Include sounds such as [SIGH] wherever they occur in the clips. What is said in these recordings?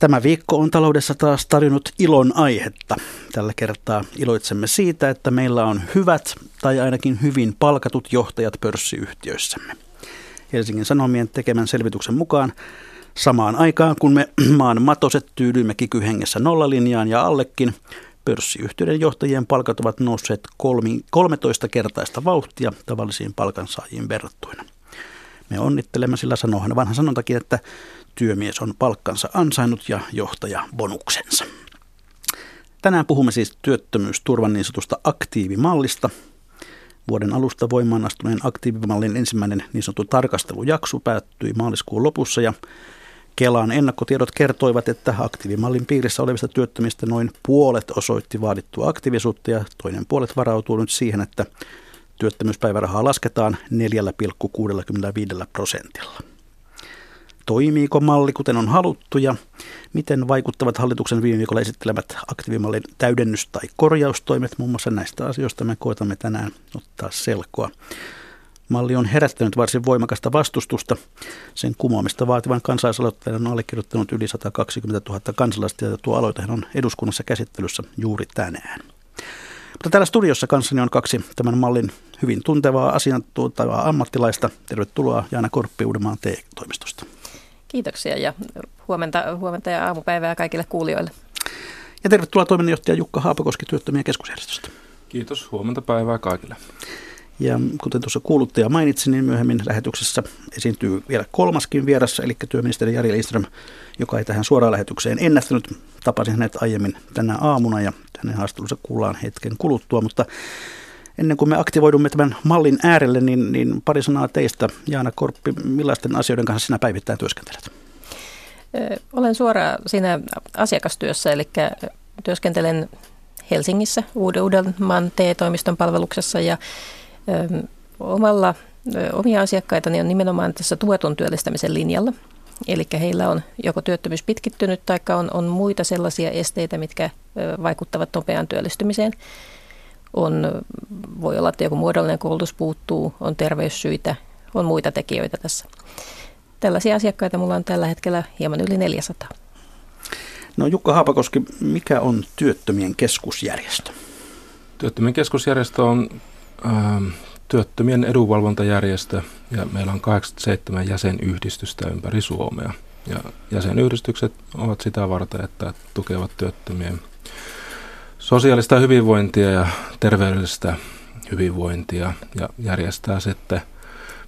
Tämä viikko on taloudessa taas tarjonnut ilon aihetta. Tällä kertaa iloitsemme siitä, että meillä on hyvät tai ainakin hyvin palkatut johtajat pörssiyhtiöissämme. Helsingin Sanomien tekemän selvityksen mukaan samaan aikaan, kun me [CLEARS THROAT] maan matoset tyydyimme kikyhengessä nollalinjaan ja allekin, pörssiyhtiöiden johtajien palkat ovat nousseet 13 kertaista vauhtia tavallisiin palkansaajiin verrattuina. Me onnittelemme, sillä sanohan vanha sanontakin, että työmies on palkkansa ansainnut ja johtaja bonuksensa. Tänään puhumme siis työttömyysturvan niin sanotusta aktiivimallista. Vuoden alusta voimaan astuneen aktiivimallin ensimmäinen niin sanottu tarkastelujakso päättyi maaliskuun lopussa ja Kelan ennakkotiedot kertoivat, että aktiivimallin piirissä olevista työttömistä noin puolet osoitti vaadittua aktiivisuutta ja toinen puolet varautuu nyt siihen, että työttömyyspäivärahaa lasketaan 4,65 prosentilla. Toimiiko malli kuten on haluttu ja miten vaikuttavat hallituksen viime viikolla esittelemät aktiivimallin täydennys- tai korjaustoimet? Muun muassa näistä asioista me koetamme tänään ottaa selkoa. Malli on herättänyt varsin voimakasta vastustusta. Sen kumoamista vaativan kansalaisaloitteen on allekirjoittanut yli 120 000 kansalaista ja tuo aloitehan on eduskunnassa käsittelyssä juuri tänään. Mutta täällä studiossa kanssani on kaksi tämän mallin hyvin tuntevaa asiantuntevaa ammattilaista. Tervetuloa Jaana Korppi Uudenmaan TE-toimistosta. Kiitoksia ja huomenta, huomenta ja aamupäivää kaikille kuulijoille. Ja tervetuloa toiminnanjohtaja Jukka Haapakoski Työttömien keskusjärjestöstä. Kiitos, huomenta päivää kaikille. Ja kuten tuossa kuuluttaja mainitsi, niin myöhemmin lähetyksessä esiintyy vielä kolmaskin vieras, eli työministeri Jari Lindström, joka ei tähän suoraan lähetykseen ennättänyt. Tapasin hänet aiemmin tänä aamuna ja hänen haastattelunsa kuullaan hetken kuluttua, mutta ennen kuin me aktivoidumme tämän mallin äärelle, niin, niin pari sanaa teistä. Jaana Korppi, millaisten asioiden kanssa sinä päivittäin työskentelet? Olen suoraan siinä asiakastyössä, eli työskentelen Helsingissä Uudenmaan TE-toimiston palveluksessa ja omalla, omia asiakkaitani on nimenomaan tässä tuetun työllistämisen linjalla. Eli heillä on joko työttömyys pitkittynyt tai on, on muita sellaisia esteitä, mitkä vaikuttavat nopeaan työllistymiseen. On, voi olla, että joku muodollinen koulutus puuttuu, on terveyssyitä, on muita tekijöitä tässä. Tällaisia asiakkaita mulla on tällä hetkellä hieman yli 400. No Jukka Haapakoski, mikä on työttömien keskusjärjestö? Työttömien keskusjärjestö on äh, työttömien edunvalvontajärjestö ja meillä on 87 jäsenyhdistystä ympäri Suomea. Ja jäsenyhdistykset ovat sitä varten, että tukevat työttömien sosiaalista hyvinvointia ja terveydellistä hyvinvointia ja järjestää sitten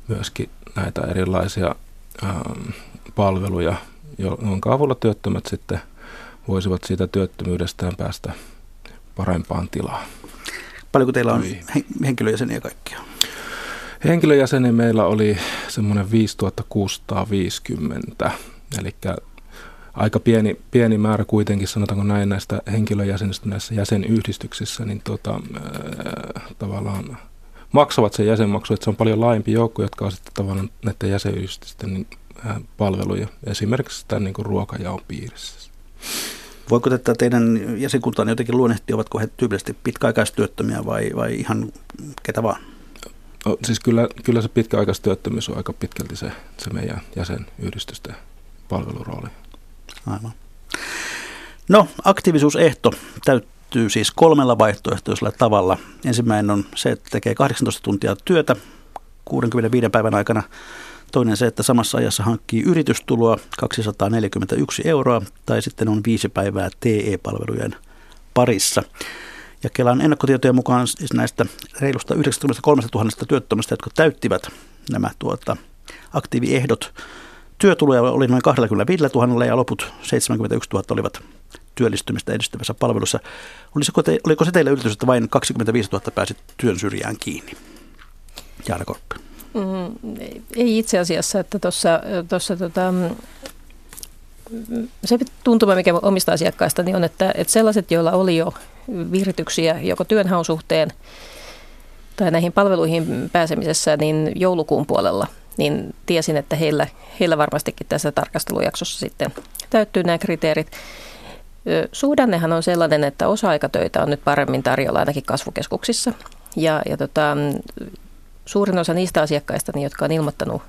myöskin näitä erilaisia ähm, palveluja, jonka avulla työttömät sitten voisivat siitä työttömyydestään päästä parempaan tilaan. Paljonko teillä on henkilöjäseniä kaikkia? Henkilöjäseniä meillä oli semmoinen 5650, eli aika pieni, pieni määrä kuitenkin, sanotaanko näin, näistä henkilöjäsenistä näissä jäsenyhdistyksissä, niin tota, äh, tavallaan maksavat sen jäsenmaksu, että se on paljon laajempi joukko, jotka on sitten tavallaan näiden jäsenyhdistysten niin, äh, palveluja, esimerkiksi tämän niin kuin ruokajaon piirissä. Voiko tätä teidän jäsenkuntaan jotenkin luonnehtia, ovatko he tyypillisesti pitkäaikaistyöttömiä vai, vai ihan ketä vaan? No, siis kyllä, kyllä se pitkäaikaistyöttömyys on aika pitkälti se, se meidän jäsenyhdistysten palvelurooli. Aivan. No, aktiivisuusehto täyttyy siis kolmella vaihtoehtoisella tavalla. Ensimmäinen on se, että tekee 18 tuntia työtä 65 päivän aikana. Toinen se, että samassa ajassa hankkii yritystuloa 241 euroa tai sitten on viisi päivää TE-palvelujen parissa. Ja Kelan ennakkotietojen mukaan siis näistä reilusta 93 000 työttömästä, jotka täyttivät nämä tuota, aktiiviehdot, työtuloja oli noin 25 000 ja loput 71 000 olivat työllistymistä edistävässä palvelussa. Oliko, te, oliko se teille yllätys, että vain 25 000 pääsi työn syrjään kiinni? Jaana Korppi. Mm, ei itse asiassa, että tuossa tota, se tuntuma, mikä omista asiakkaista, niin on, että, että sellaiset, joilla oli jo virityksiä joko työnhaun suhteen tai näihin palveluihin pääsemisessä, niin joulukuun puolella, niin tiesin, että heillä, heillä varmastikin tässä tarkastelujaksossa sitten täyttyy nämä kriteerit. Suhdannehan on sellainen, että osa-aikatöitä on nyt paremmin tarjolla ainakin kasvukeskuksissa. Ja, ja tota, suurin osa niistä asiakkaista, niin, jotka on ilmoittanut,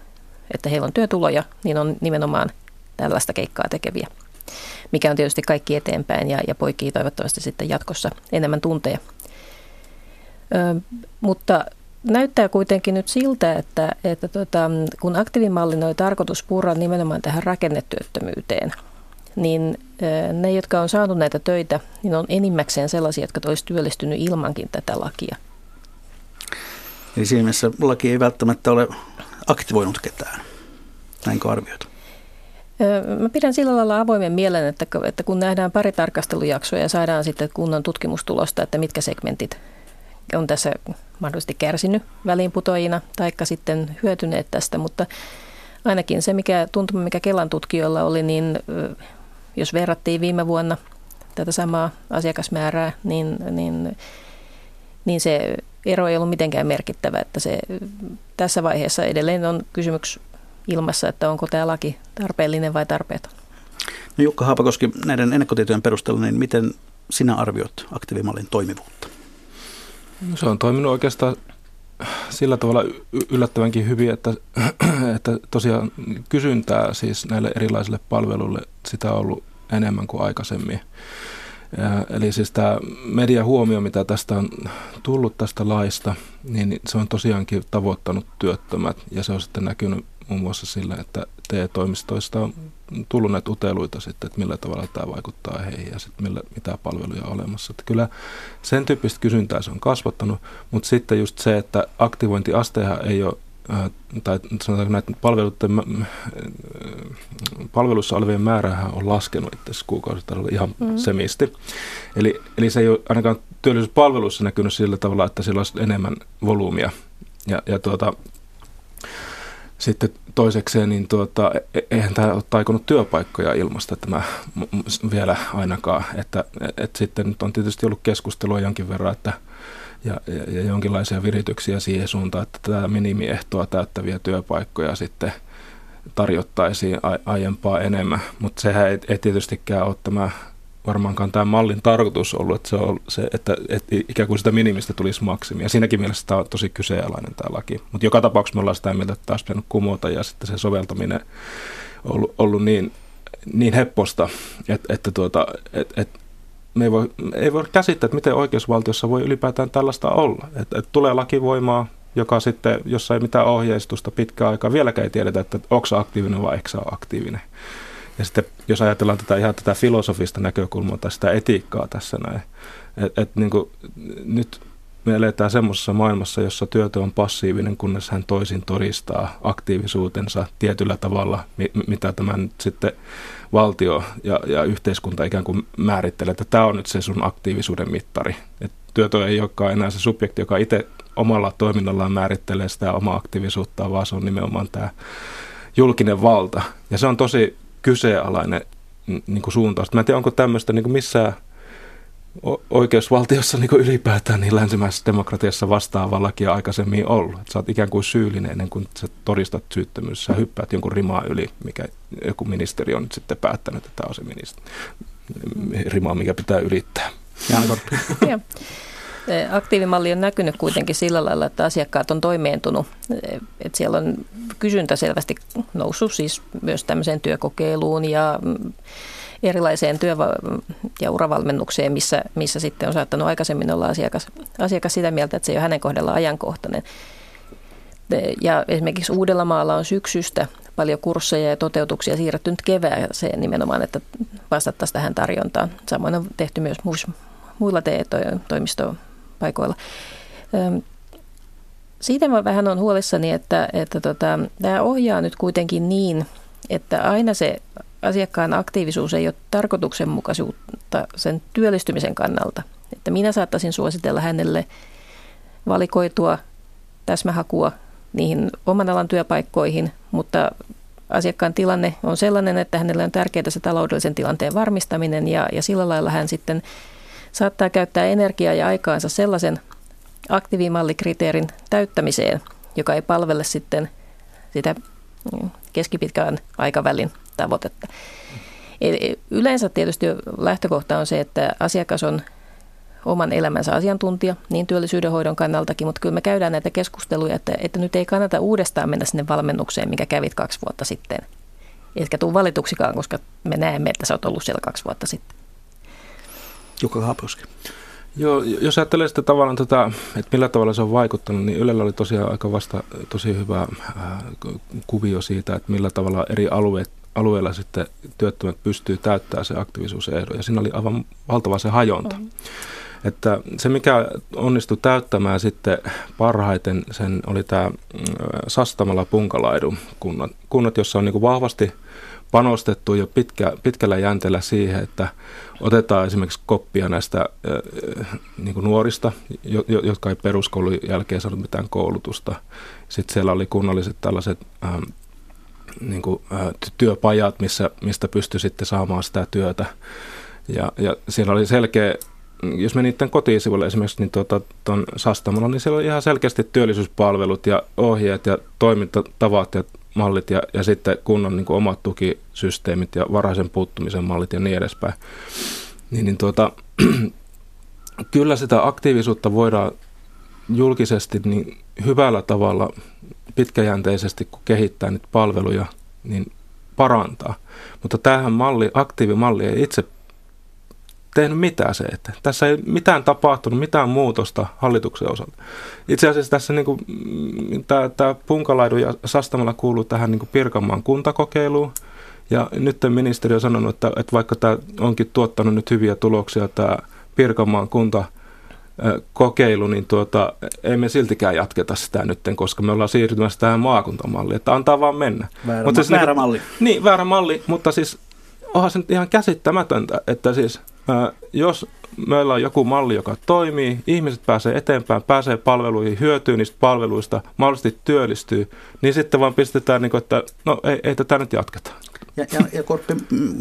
että heillä on työtuloja, niin on nimenomaan tällaista keikkaa tekeviä, mikä on tietysti kaikki eteenpäin ja, ja poikii toivottavasti sitten jatkossa enemmän tunteja. Ö, mutta näyttää kuitenkin nyt siltä, että, että tota, kun aktiivimallin oli tarkoitus purra nimenomaan tähän rakennetyöttömyyteen, niin ne, jotka on saanut näitä töitä, niin on enimmäkseen sellaisia, jotka olisivat työllistynyt ilmankin tätä lakia. Eli siinä mielessä laki ei välttämättä ole aktivoinut ketään. Näinkö arvioitu? Mä pidän sillä lailla avoimen mielen, että, että kun nähdään pari tarkastelujaksoa ja saadaan sitten kunnon tutkimustulosta, että mitkä segmentit on tässä mahdollisesti kärsinyt väliinputoajina taikka sitten hyötyneet tästä, mutta ainakin se mikä tuntuma, mikä Kelan tutkijoilla oli, niin jos verrattiin viime vuonna tätä samaa asiakasmäärää, niin, niin, niin se ero ei ollut mitenkään merkittävä, että se tässä vaiheessa edelleen on kysymys ilmassa, että onko tämä laki tarpeellinen vai tarpeeton. No Jukka Haapakoski, näiden ennakkotietojen perusteella, niin miten sinä arvioit aktiivimallin toimivuutta? No se on toiminut oikeastaan sillä tavalla yllättävänkin hyvin, että, [CLEARS THROAT] että tosiaan kysyntää siis näille erilaisille palveluille sitä on ollut enemmän kuin aikaisemmin. Eli siis tämä mediahuomio, mitä tästä on tullut tästä laista, niin se on tosiaankin tavoittanut työttömät ja se on sitten näkynyt muun muassa sillä, että TE-toimistoista on tullut näitä uteluita sitten, että millä tavalla tämä vaikuttaa heihin ja sitten millä, mitä palveluja on olemassa. Että kyllä sen tyyppistä kysyntää se on kasvattanut, mutta sitten just se, että aktivointiastehan ei ole tai sanotaanko näitä palveluiden, palvelussa olevien määrähän on laskenut itse kuukausitasolla ihan mm-hmm. semisti. Eli, eli se ei ole ainakaan työllisyyspalveluissa näkynyt sillä tavalla, että sillä olisi enemmän volyymia. Ja, ja tuota, sitten toisekseen, niin tuota, e, e, eihän tämä ole taikonut työpaikkoja ilmasta tämä vielä ainakaan. Että, että sitten nyt on tietysti ollut keskustelua jonkin verran, että ja, ja, ja jonkinlaisia virityksiä siihen suuntaan, että tämä minimiehtoa täyttäviä työpaikkoja sitten tarjottaisiin aiempaa enemmän. Mutta sehän ei, ei tietystikään ole tämä varmaankaan tämä mallin tarkoitus ollut, että, se on se, että, että ikään kuin sitä minimistä tulisi maksimi. Ja siinäkin mielessä tämä on tosi kyseenalainen tämä laki. Mutta joka tapauksessa me ollaan sitä mieltä, että taas pitänyt kumota ja sitten se soveltaminen on ollut, ollut niin, niin hepposta, että, että, tuota, että, että me ei voi, ei voi käsittää, että miten oikeusvaltiossa voi ylipäätään tällaista olla. Että, että tulee lakivoimaa, joka sitten, jossa ei mitään ohjeistusta pitkään aikaa, vieläkään ei tiedetä, että onko aktiivinen vai eikö aktiivinen. Ja sitten jos ajatellaan tätä ihan tätä filosofista näkökulmaa tai sitä etiikkaa tässä näin, että et, niin nyt me eletään semmoisessa maailmassa, jossa työtö on passiivinen, kunnes hän toisin todistaa aktiivisuutensa tietyllä tavalla, mitä tämän sitten valtio ja, ja yhteiskunta ikään kuin määrittelee, että tämä on nyt se sun aktiivisuuden mittari. että työtö ei olekaan enää se subjekti, joka itse omalla toiminnallaan määrittelee sitä omaa aktiivisuutta, vaan se on nimenomaan tämä julkinen valta. Ja se on tosi kyseenalainen niin kuin suuntaus. Mä en tiedä, onko tämmöistä niin kuin missään oikeusvaltiossa niin kuin ylipäätään niin länsimäisessä demokratiassa vastaavaa lakia aikaisemmin ollut. Että sä oot ikään kuin syyllinen ennen kuin sä todistat syyttömyys. Sä hyppäät jonkun rimaa yli, mikä joku ministeri on nyt sitten päättänyt, että tämä on se ministeri, rima, mikä pitää ylittää. [LAUGHS] Aktiivimalli on näkynyt kuitenkin sillä lailla, että asiakkaat on toimeentunut. Että siellä on kysyntä selvästi noussut siis myös tämmöiseen työkokeiluun ja erilaiseen työ- ja uravalmennukseen, missä, missä sitten on saattanut aikaisemmin olla asiakas, asiakas sitä mieltä, että se ei ole hänen kohdallaan ajankohtainen. Ja esimerkiksi Uudellamaalla on syksystä paljon kursseja ja toteutuksia siirretty nyt kevääseen nimenomaan, että vastattaisiin tähän tarjontaan. Samoin on tehty myös muilla TE-toimistopaikoilla. Siitä mä vähän on huolissani, että, että tota, tämä ohjaa nyt kuitenkin niin, että aina se asiakkaan aktiivisuus ei ole tarkoituksenmukaisuutta sen työllistymisen kannalta. Että minä saattaisin suositella hänelle valikoitua täsmähakua niihin oman alan työpaikkoihin, mutta asiakkaan tilanne on sellainen, että hänelle on tärkeää se taloudellisen tilanteen varmistaminen ja, ja sillä lailla hän sitten saattaa käyttää energiaa ja aikaansa sellaisen aktiivimallikriteerin täyttämiseen, joka ei palvele sitten sitä mm, keskipitkän aikavälin tavoitetta. Yleensä tietysti lähtökohta on se, että asiakas on oman elämänsä asiantuntija, niin työllisyyden hoidon kannaltakin, mutta kyllä me käydään näitä keskusteluja, että, että nyt ei kannata uudestaan mennä sinne valmennukseen, mikä kävit kaksi vuotta sitten. Etkä tule valituksikaan, koska me näemme, että sä oot ollut siellä kaksi vuotta sitten. Jukka Haaposki. Joo, jos ajattelee sitä tavallaan, tota, että millä tavalla se on vaikuttanut, niin Ylellä oli tosiaan aika vasta tosi hyvä äh, kuvio siitä, että millä tavalla eri alueet, alueilla sitten työttömät pystyy täyttämään se aktiivisuusehdon. Ja siinä oli aivan valtava se hajonta. Mm. Että se, mikä onnistui täyttämään sitten parhaiten, sen oli tämä mm, Sastamalla Punkalaidun kunnat, kunnat jossa on niin kuin vahvasti panostettu jo pitkä, pitkällä jänteellä siihen, että otetaan esimerkiksi koppia näistä niin kuin nuorista, jotka ei peruskoulun jälkeen saanut mitään koulutusta. Sitten siellä oli kunnalliset tällaiset ähm, niin kuin, äh, työpajat, missä, mistä pystyi sitten saamaan sitä työtä. Ja, ja siellä oli selkeä jos me niiden kotisivuille esimerkiksi niin tuota, tuon Sastamalla, niin siellä on ihan selkeästi työllisyyspalvelut ja ohjeet ja toimintatavat ja mallit ja, ja sitten kunnon niin kuin omat tukisysteemit ja varhaisen puuttumisen mallit ja niin edespäin. Niin, niin tuota, [CLEARS THROAT] kyllä sitä aktiivisuutta voidaan julkisesti niin hyvällä tavalla pitkäjänteisesti, kun kehittää niitä palveluja, niin parantaa. Mutta tähän malli, aktiivimalli ei itse tehnyt mitään se, että tässä ei mitään tapahtunut, mitään muutosta hallituksen osalta. Itse asiassa tässä niin kuin, mm, tämä, tämä Punkalaidu ja Sastamalla kuuluu tähän niin kuin Pirkanmaan kuntakokeiluun. Ja nyt ministeri on sanonut, että, että vaikka tämä onkin tuottanut nyt hyviä tuloksia, tämä Pirkanmaan kunta kokeilu, niin tuota, ei me siltikään jatketa sitä nyt, koska me ollaan siirtymässä tähän maakuntamalliin, että antaa vaan mennä. Väärä, mutta siis väärä niin, malli. Niin, väärä malli, mutta siis onhan se nyt ihan käsittämätöntä, että siis jos meillä on joku malli, joka toimii, ihmiset pääsee eteenpäin, pääsee palveluihin, hyötyy niistä palveluista, mahdollisesti työllistyy, niin sitten vaan pistetään, niin kuin, että no ei, ei tätä nyt jatketa. Ja, ja, ja Korppi,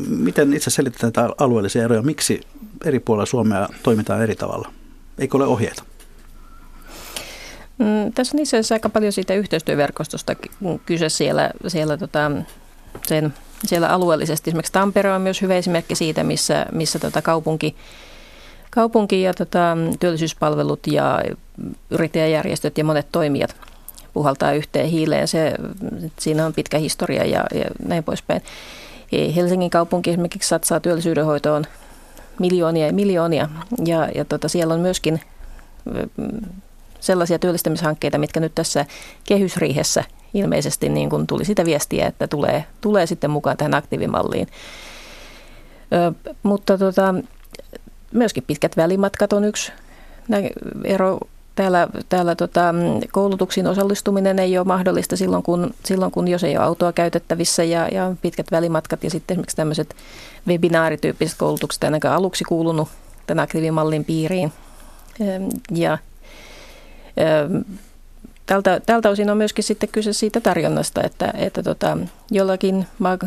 miten itse selitetään näitä alueellisia eroja? Miksi eri puolilla Suomea toimitaan eri tavalla? Eikö ole ohjeita? Mm, tässä on itse asiassa aika paljon siitä yhteistyöverkostosta kyse siellä, siellä tota, sen siellä alueellisesti. Esimerkiksi Tampere on myös hyvä esimerkki siitä, missä, missä tota kaupunki, kaupunki ja tota, työllisyyspalvelut ja yrittäjäjärjestöt ja monet toimijat puhaltaa yhteen hiileen. Se, siinä on pitkä historia ja, ja näin poispäin. Helsingin kaupunki esimerkiksi satsaa työllisyydenhoitoon miljoonia ja miljoonia ja, ja tota, siellä on myöskin sellaisia työllistämishankkeita, mitkä nyt tässä kehysriihessä ilmeisesti niin kuin tuli sitä viestiä, että tulee, tulee sitten mukaan tähän aktiivimalliin. Ö, mutta tota, myöskin pitkät välimatkat on yksi ero. Täällä, täällä tota, koulutuksiin osallistuminen ei ole mahdollista silloin kun, silloin, kun jos ei ole autoa käytettävissä ja, ja pitkät välimatkat ja sitten esimerkiksi tämmöiset webinaarityyppiset koulutukset ainakaan aluksi kuulunut tämän aktiivimallin piiriin. Ja tältä, tältä osin on myöskin sitten kyse siitä tarjonnasta, että, että tota, jollakin,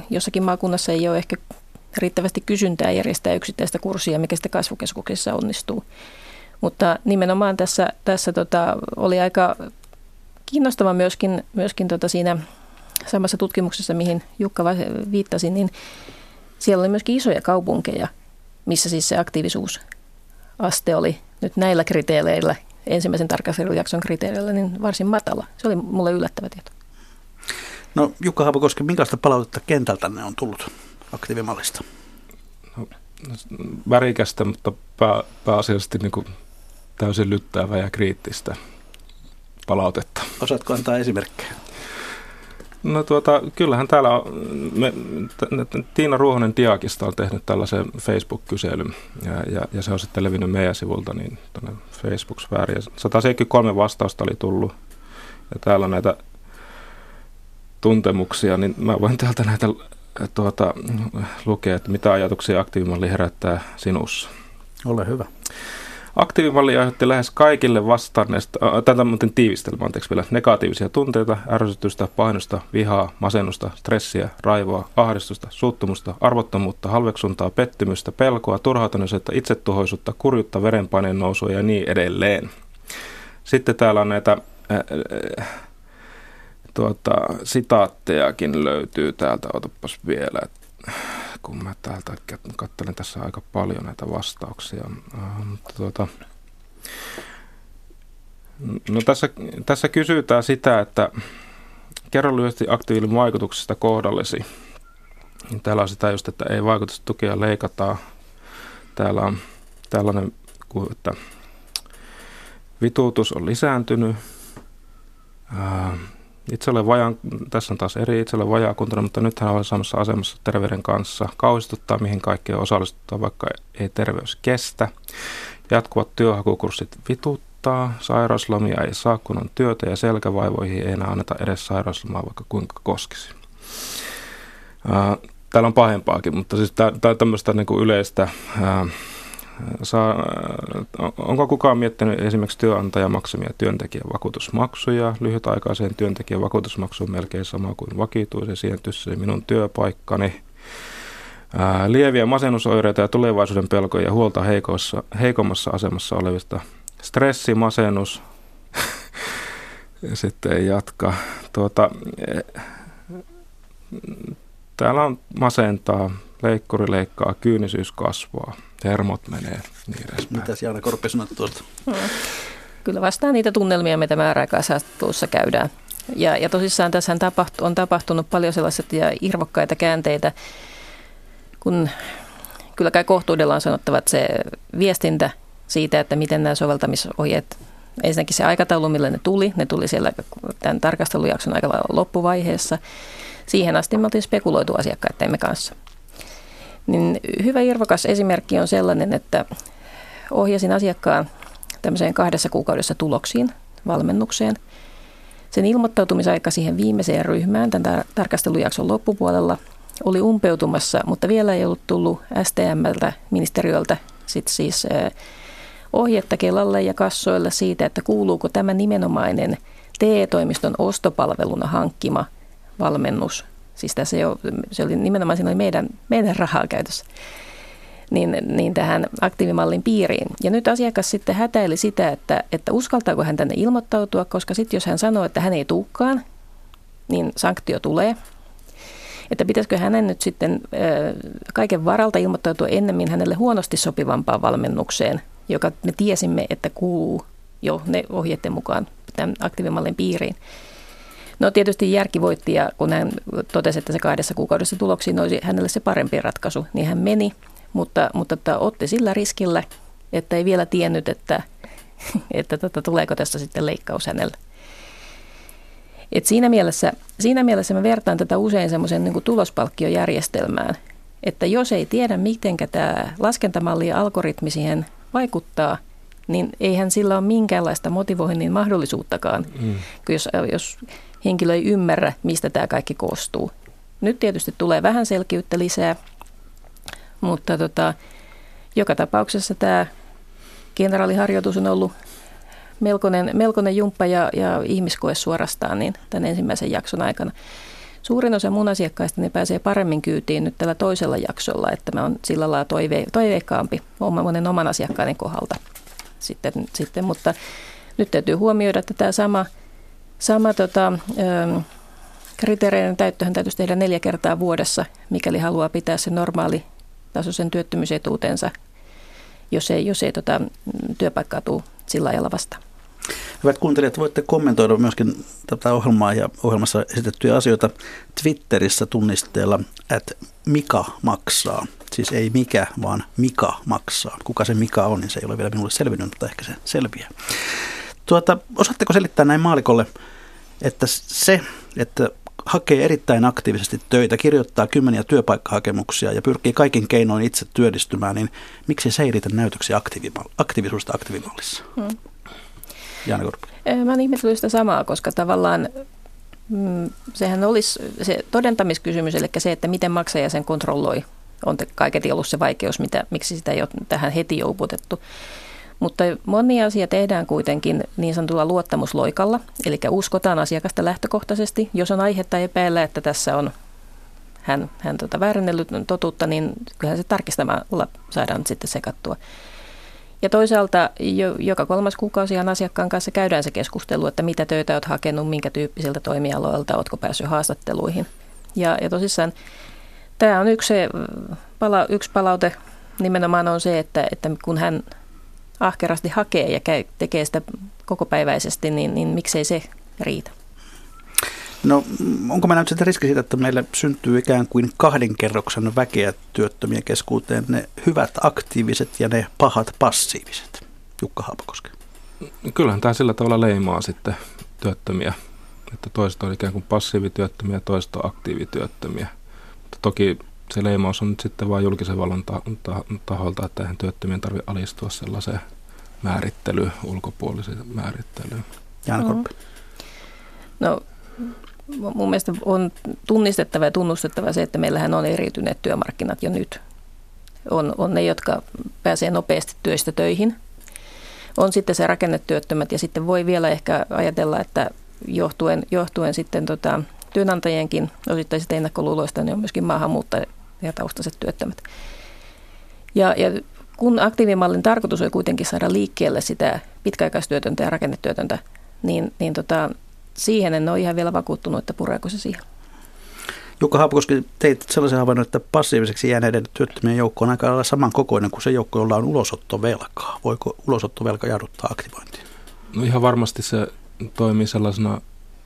jossakin maakunnassa ei ole ehkä riittävästi kysyntää järjestää yksittäistä kurssia, mikä sitten kasvukeskuksessa onnistuu. Mutta nimenomaan tässä, tässä tota, oli aika kiinnostava myöskin, myöskin tota siinä samassa tutkimuksessa, mihin Jukka viittasi, niin siellä oli myöskin isoja kaupunkeja, missä siis se aktiivisuusaste oli nyt näillä kriteereillä ensimmäisen tarkastelujakson kriteereillä niin varsin matala. Se oli mulle yllättävä tieto. No Jukka Haapakoski, minkälaista palautetta kentältä ne on tullut aktiivimallista? No, värikästä, mutta pää, pääasiallisesti niin kuin täysin lyttäävää ja kriittistä palautetta. Osaatko antaa esimerkkejä? No tuota, kyllähän täällä on, me, Tiina Ruohonen Diakista on tehnyt tällaisen Facebook-kyselyn ja, ja, ja, se on sitten levinnyt meidän sivulta niin tuonne Facebook-sfääriin. 173 vastausta oli tullut ja täällä on näitä tuntemuksia, niin mä voin täältä näitä tuota, lukea, että mitä ajatuksia aktiivimalli herättää sinussa. Ole hyvä. Aktiivimalli aiheutti lähes kaikille vastanneista, äh, tätä muuten tiivistelmä, anteeksi vielä, negatiivisia tunteita, ärsytystä, painosta, vihaa, masennusta, stressiä, raivoa, ahdistusta, suuttumusta, arvottomuutta, halveksuntaa, pettymystä, pelkoa, turhautuneisuutta, itsetuhoisuutta, kurjuutta, verenpaineen nousua ja niin edelleen. Sitten täällä on näitä äh, äh, tuota, sitaattejakin löytyy täältä, otapas vielä, kun mä täältä katselen tässä aika paljon näitä vastauksia. Uh, mutta tuota, no tässä, tässä kysytään sitä, että kerro lyhyesti aktiivin vaikutuksesta kohdallesi. Täällä on sitä just, että ei vaikutustukea leikataan. Täällä on tällainen, että vituutus on lisääntynyt. Itse olen vajaan, tässä on taas eri, itse olen vajaakuntainen, mutta nyt hän on samassa asemassa terveyden kanssa. Kauhistuttaa, mihin kaikkeen osallistuttaa, vaikka ei terveys kestä. Jatkuvat työhakukurssit vituttaa, sairauslomia ei saa, kun on työtä ja selkävaivoihin ei enää anneta edes sairauslomaa, vaikka kuinka koskisi. Täällä on pahempaakin, mutta siis tämä on tämmöistä niin kuin yleistä ää, saa, onko kukaan miettinyt esimerkiksi työnantajan maksamia työntekijän vakuutusmaksuja? Lyhytaikaiseen työntekijän vakuutusmaksu on melkein sama kuin vakituisen, siihen minun työpaikkani. Ää, lieviä masennusoireita ja tulevaisuuden pelkoja ja huolta heikossa, heikommassa asemassa olevista. Stressi, masennus, [LAUGHS] sitten jatka. Tuota, e, täällä on masentaa, leikkuri leikkaa, kyynisyys kasvaa hermot menee niin edespäin. Mitäs Jaana Korppi tuolta? Hmm. Kyllä vastaa niitä tunnelmia, mitä määräaikaisäästötuussa käydään. Ja, ja tosissaan tässä on tapahtunut paljon sellaiset ja irvokkaita käänteitä, kun kyllä kai kohtuudella on sanottava, että se viestintä siitä, että miten nämä soveltamisohjeet, ensinnäkin se aikataulu, millä ne tuli, ne tuli siellä tämän tarkastelujakson aika loppuvaiheessa. Siihen asti me oltiin spekuloitu asiakkaittemme kanssa. Niin hyvä irvokas esimerkki on sellainen, että ohjasin asiakkaan tämmöiseen kahdessa kuukaudessa tuloksiin, valmennukseen. Sen ilmoittautumisaika siihen viimeiseen ryhmään tämän tarkastelujakson loppupuolella oli umpeutumassa, mutta vielä ei ollut tullut STMltä, ministeriöltä, sit siis ohjetta Kelalle ja kassoille siitä, että kuuluuko tämä nimenomainen TE-toimiston ostopalveluna hankkima valmennus siis tässä jo, se oli nimenomaan siinä oli meidän, meidän rahaa käytössä, niin, niin tähän aktiivimallin piiriin. Ja nyt asiakas sitten hätäili sitä, että, että uskaltaako hän tänne ilmoittautua, koska sitten jos hän sanoo, että hän ei tuukkaan, niin sanktio tulee. Että pitäisikö hänen nyt sitten kaiken varalta ilmoittautua ennemmin hänelle huonosti sopivampaan valmennukseen, joka me tiesimme, että kuuluu jo ne ohjeiden mukaan tämän aktiivimallin piiriin. No tietysti järki voitti ja kun hän totesi, että se kahdessa kuukaudessa tuloksiin olisi hänelle se parempi ratkaisu, niin hän meni, mutta, mutta että otti sillä riskillä, että ei vielä tiennyt, että, [LAUGHS] että tota, tuleeko tästä sitten leikkaus hänelle. Et siinä, mielessä, siinä mielessä mä vertaan tätä usein semmoisen niin tulospalkkiojärjestelmään, että jos ei tiedä, miten tämä laskentamalli ja algoritmi siihen vaikuttaa, niin eihän sillä ole minkäänlaista motivoinnin mahdollisuuttakaan. Mm. Jos, jos henkilö ei ymmärrä, mistä tämä kaikki koostuu. Nyt tietysti tulee vähän selkeyttä lisää, mutta tota, joka tapauksessa tämä kenraaliharjoitus on ollut melkoinen, melkoinen jumppa ja, ja ihmiskoe suorastaan niin tämän ensimmäisen jakson aikana. Suurin osa mun asiakkaista ne pääsee paremmin kyytiin nyt tällä toisella jaksolla, että mä oon sillä lailla toive, toiveikkaampi monen oman asiakkaiden kohdalta sitten, sitten, mutta nyt täytyy huomioida, että tämä sama – Sama tota, ö, kriteereiden täyttöhän täytyisi tehdä neljä kertaa vuodessa, mikäli haluaa pitää sen normaali tasoisen työttömyysetuutensa, jos ei, jos ei tota, työpaikkaa tule sillä ajalla vastaan. Hyvät kuuntelijat, voitte kommentoida myöskin tätä ohjelmaa ja ohjelmassa esitettyjä asioita Twitterissä tunnisteella, että Mika maksaa. Siis ei mikä, vaan Mika maksaa. Kuka se Mika on, niin se ei ole vielä minulle selvinnyt, mutta ehkä se selviää. Tuota, osaatteko selittää näin maalikolle, että se, että hakee erittäin aktiivisesti töitä, kirjoittaa kymmeniä työpaikkahakemuksia ja pyrkii kaikin keinoin itse työllistymään, niin miksi se ei riitä näytöksi aktiivimal- aktiivisuudesta aktiivimallissa? Hmm. Jaana Korpi. Mä oon ihmetellyt sitä samaa, koska tavallaan mm, sehän olisi se todentamiskysymys, eli se, että miten maksaja sen kontrolloi, on kaiketi ollut se vaikeus, mitä, miksi sitä ei ole tähän heti jouputettu. Mutta moni asia tehdään kuitenkin niin sanotulla luottamusloikalla, eli uskotaan asiakasta lähtökohtaisesti. Jos on aihetta epäillä, että tässä on hän, hän tota väärennellyt totuutta, niin kyllähän se tarkistamalla saadaan sitten sekattua. Ja toisaalta jo, joka kolmas kuukausihan asiakkaan kanssa käydään se keskustelu, että mitä töitä olet hakenut, minkä tyyppisiltä toimialoilta, oletko päässyt haastatteluihin. Ja, ja tosissaan tämä on yksi, pala, yksi palaute nimenomaan on se, että, että kun hän ahkerasti hakee ja käy, tekee sitä kokopäiväisesti, niin, niin miksei se riitä. No onko meillä nyt sitten riski siitä, että meille syntyy ikään kuin kahden kerroksen väkeä työttömien keskuuteen, ne hyvät aktiiviset ja ne pahat passiiviset? Jukka Haapakoski. Kyllähän tämä sillä tavalla leimaa sitten työttömiä, että toiset on ikään kuin passiivityöttömiä ja toiset on aktiivityöttömiä. Mutta toki se leimaus on nyt sitten vain julkisen vallan taholta, että eihän työttömien tarvitse alistua sellaiseen määrittelyyn, ulkopuoliseen määrittelyyn. Korppi. Mm. No mun mielestä on tunnistettava ja tunnustettava se, että meillähän on eriytyneet työmarkkinat jo nyt. On, on ne, jotka pääsee nopeasti työstä töihin. On sitten se rakennetyöttömät ja sitten voi vielä ehkä ajatella, että johtuen, johtuen sitten tota, työnantajienkin osittaisista ennakkoluuloista, niin on myöskin maahanmuuttajataustaiset työttömät. Ja, ja kun aktiivimallin tarkoitus on kuitenkin saada liikkeelle sitä pitkäaikaistyötöntä ja rakennetyötöntä, niin, niin tota, siihen en ole ihan vielä vakuuttunut, että pureeko se siihen. Jukka Haapakoski, teit sellaisen havainnon, että passiiviseksi jääneiden työttömien joukko on aika lailla samankokoinen kuin se joukko, jolla on ulosottovelkaa. Voiko ulosottovelka jarruttaa aktivointiin? No ihan varmasti se toimii sellaisena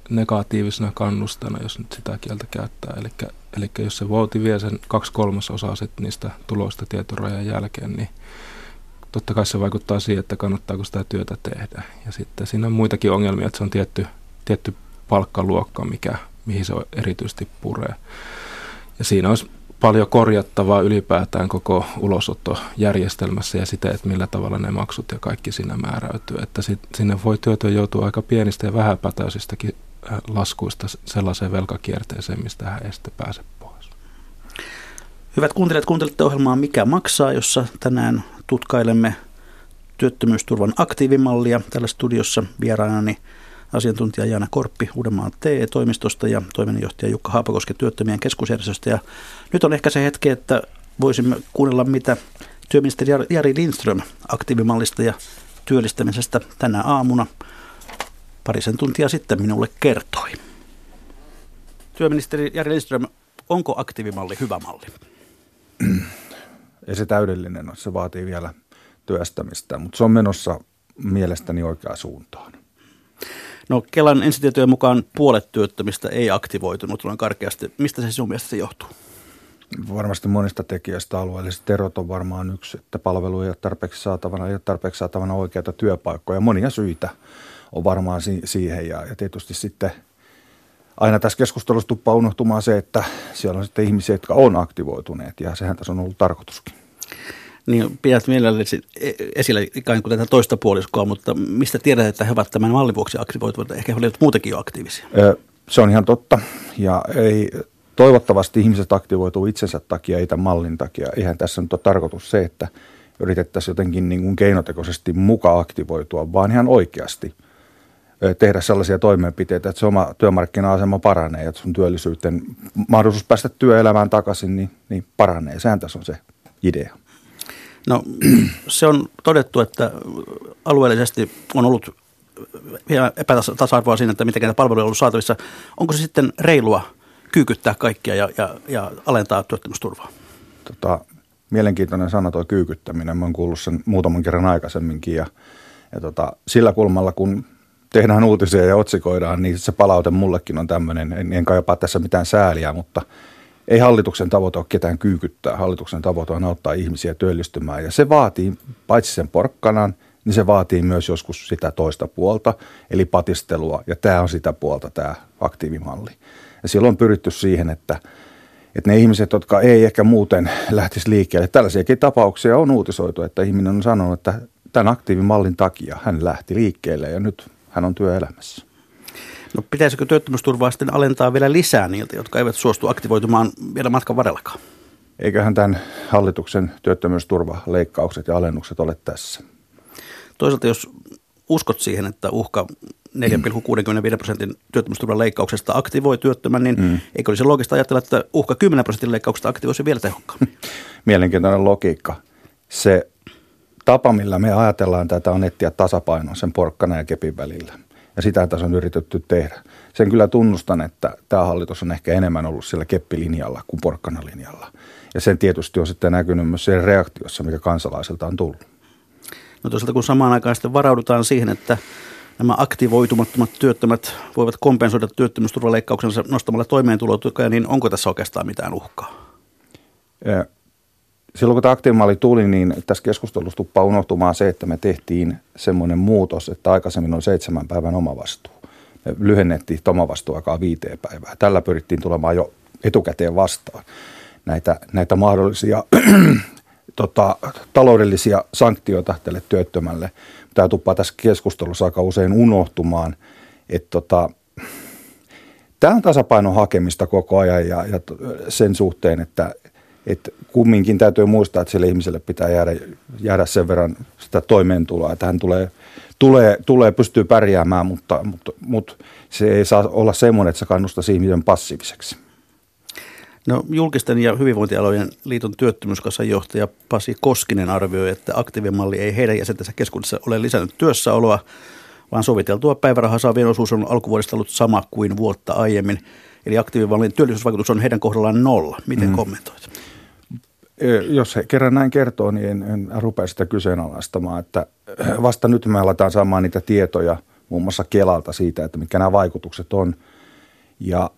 negatiivisena kannustana, jos nyt sitä kieltä käyttää. Eli, eli jos se vouti vie sen kaksi kolmasosaa sit niistä tuloista tietorajan jälkeen, niin totta kai se vaikuttaa siihen, että kannattaako sitä työtä tehdä. Ja sitten siinä on muitakin ongelmia, että se on tietty tietty palkkaluokka, mikä, mihin se erityisesti puree. Ja siinä olisi paljon korjattavaa ylipäätään koko ulosottojärjestelmässä ja sitä, että millä tavalla ne maksut ja kaikki siinä määräytyy. Että sit, sinne voi työtön joutua aika pienistä ja vähäpätöisistäkin äh, laskuista sellaiseen velkakierteeseen, mistä hän ei sitten pääse pois. Hyvät kuuntelijat, kuuntelette ohjelmaa Mikä maksaa, jossa tänään tutkailemme työttömyysturvan aktiivimallia. Tällä studiossa vieraanani asiantuntija Jaana Korppi Uudenmaan TE-toimistosta ja toiminnanjohtaja Jukka Haapakoski työttömien keskusjärjestöstä. Ja nyt on ehkä se hetki, että voisimme kuunnella, mitä työministeri Jari Lindström aktiivimallista ja työllistämisestä tänä aamuna parisen tuntia sitten minulle kertoi. Työministeri Jari Lindström, onko aktiivimalli hyvä malli? Ei se täydellinen ole, se vaatii vielä työstämistä, mutta se on menossa mielestäni oikeaan suuntaan. No Kelan ensitietojen mukaan puolet työttömistä ei aktivoitunut noin karkeasti. Mistä se sinun mielestä johtuu? Varmasti monista tekijöistä alueelliset erot on varmaan yksi, että palvelu ei ole tarpeeksi saatavana, ei ole tarpeeksi saatavana oikeita työpaikkoja. Monia syitä on varmaan si- siihen ja, ja tietysti sitten aina tässä keskustelussa tuppaa unohtumaan se, että siellä on sitten ihmisiä, jotka on aktivoituneet ja sehän tässä on ollut tarkoituskin niin pidät mielelläsi e- esillä ikään kuin tätä toista puoliskoa, mutta mistä tiedät, että he ovat tämän mallin vuoksi aktivoituneet? Ehkä he olivat muutenkin jo aktiivisia. Se on ihan totta. Ja ei, toivottavasti ihmiset aktivoituu itsensä takia, ei tämän mallin takia. Eihän tässä nyt ole tarkoitus se, että yritettäisiin jotenkin niin kuin keinotekoisesti muka aktivoitua, vaan ihan oikeasti tehdä sellaisia toimenpiteitä, että se oma työmarkkina-asema paranee, että sun työllisyyteen mahdollisuus päästä työelämään takaisin, niin, niin paranee. Sehän tässä on se idea. No [CLEARS THROAT] se on todettu, että alueellisesti on ollut vielä epätasa-arvoa siinä, että miten palveluja on ollut saatavissa. Onko se sitten reilua kyykyttää kaikkia ja, ja, ja alentaa työttömyysturvaa? Tota, mielenkiintoinen sana tuo kyykyttäminen. Mä oon kuullut sen muutaman kerran aikaisemminkin ja, ja tota, sillä kulmalla, kun tehdään uutisia ja otsikoidaan, niin se palaute mullekin on tämmöinen. En, en kaipaa tässä mitään sääliä, mutta – ei hallituksen tavoite ole ketään kyykyttää. Hallituksen tavoite on auttaa ihmisiä työllistymään ja se vaatii paitsi sen porkkanan, niin se vaatii myös joskus sitä toista puolta, eli patistelua. Ja tämä on sitä puolta, tämä aktiivimalli. Ja silloin on pyritty siihen, että, että ne ihmiset, jotka ei ehkä muuten lähtisi liikkeelle, tällaisiakin tapauksia on uutisoitu, että ihminen on sanonut, että tämän aktiivimallin takia hän lähti liikkeelle ja nyt hän on työelämässä. No pitäisikö työttömyysturvaa sitten alentaa vielä lisää niiltä, jotka eivät suostu aktivoitumaan vielä matkan varrellakaan? Eiköhän tämän hallituksen työttömyysturvaleikkaukset ja alennukset ole tässä. Toisaalta jos uskot siihen, että uhka 4,65 prosentin työttömyysturvan leikkauksesta aktivoi työttömän, niin mm. eikö olisi loogista ajatella, että uhka 10 prosentin leikkauksesta aktivoisi vielä tehokkaammin? [LAUGHS] Mielenkiintoinen logiikka. Se tapa, millä me ajatellaan tätä, on etsiä tasapainon sen porkkana ja kepin välillä. Ja sitä tässä on yritetty tehdä. Sen kyllä tunnustan, että tämä hallitus on ehkä enemmän ollut sillä keppilinjalla kuin porkkanalinjalla. Ja sen tietysti on sitten näkynyt myös sen reaktiossa, mikä kansalaisilta on tullut. No toisaalta kun samaan aikaan sitten varaudutaan siihen, että nämä aktivoitumattomat työttömät voivat kompensoida työttömyysturvaleikkauksensa nostamalla toimeentulotukea, niin onko tässä oikeastaan mitään uhkaa? Silloin kun tämä aktiivimalli tuli, niin tässä keskustelussa tuppaa unohtumaan se, että me tehtiin semmoinen muutos, että aikaisemmin on seitsemän päivän omavastuu. Me lyhennettiin omavastuuaikaa viiteen päivää. Tällä pyrittiin tulemaan jo etukäteen vastaan näitä, näitä mahdollisia [CLEARS THROAT] tota, taloudellisia sanktioita tälle työttömälle. Tämä tuppaa tässä keskustelussa aika usein unohtumaan, että tota, [CLEARS THROAT] tämä on tasapainon hakemista koko ajan ja, ja sen suhteen, että, että kumminkin täytyy muistaa, että sille ihmiselle pitää jäädä, jäädä sen verran sitä toimeentuloa, että hän tulee, tulee, tulee pystyy pärjäämään, mutta, mutta, mutta se ei saa olla semmoinen, että se kannustaa ihmisen passiiviseksi. No, julkisten ja hyvinvointialojen liiton työttömyyskassan johtaja Pasi Koskinen arvioi, että aktiivimalli ei heidän jäsentensä keskuudessa ole lisännyt työssäoloa, vaan soviteltua päivärahaa saavien osuus on alkuvuodesta ollut sama kuin vuotta aiemmin. Eli aktiivimallin työllisyysvaikutus on heidän kohdallaan nolla. Miten mm. kommentoit? Jos he kerran näin kertoo, niin en, en rupea sitä kyseenalaistamaan. Että vasta nyt me aletaan saamaan niitä tietoja muun muassa Kelalta siitä, että mitkä nämä vaikutukset on. Ja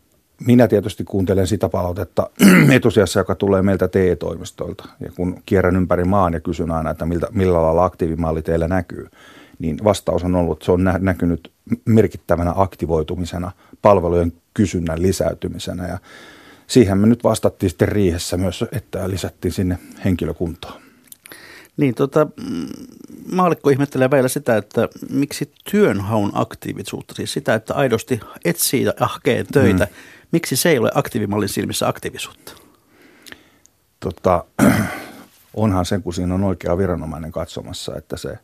minä tietysti kuuntelen sitä palautetta [CLEARS THROAT] etusijassa, joka tulee meiltä TE-toimistoilta. Ja kun kierrän ympäri maan ja kysyn aina, että miltä, millä lailla aktiivimalli teillä näkyy, niin vastaus on ollut, että se on näkynyt merkittävänä aktivoitumisena, palvelujen kysynnän lisäytymisenä. Ja siihen me nyt vastattiin sitten riihessä myös, että lisättiin sinne henkilökuntaa. Niin, tota, mm, maalikko ihmettelee vielä sitä, että miksi työnhaun aktiivisuutta, siis sitä, että aidosti etsii ja hakee töitä, hmm. miksi se ei ole aktiivimallin silmissä aktiivisuutta? Tota, [CLEARS THROAT] onhan sen, kun siinä on oikea viranomainen katsomassa, että se,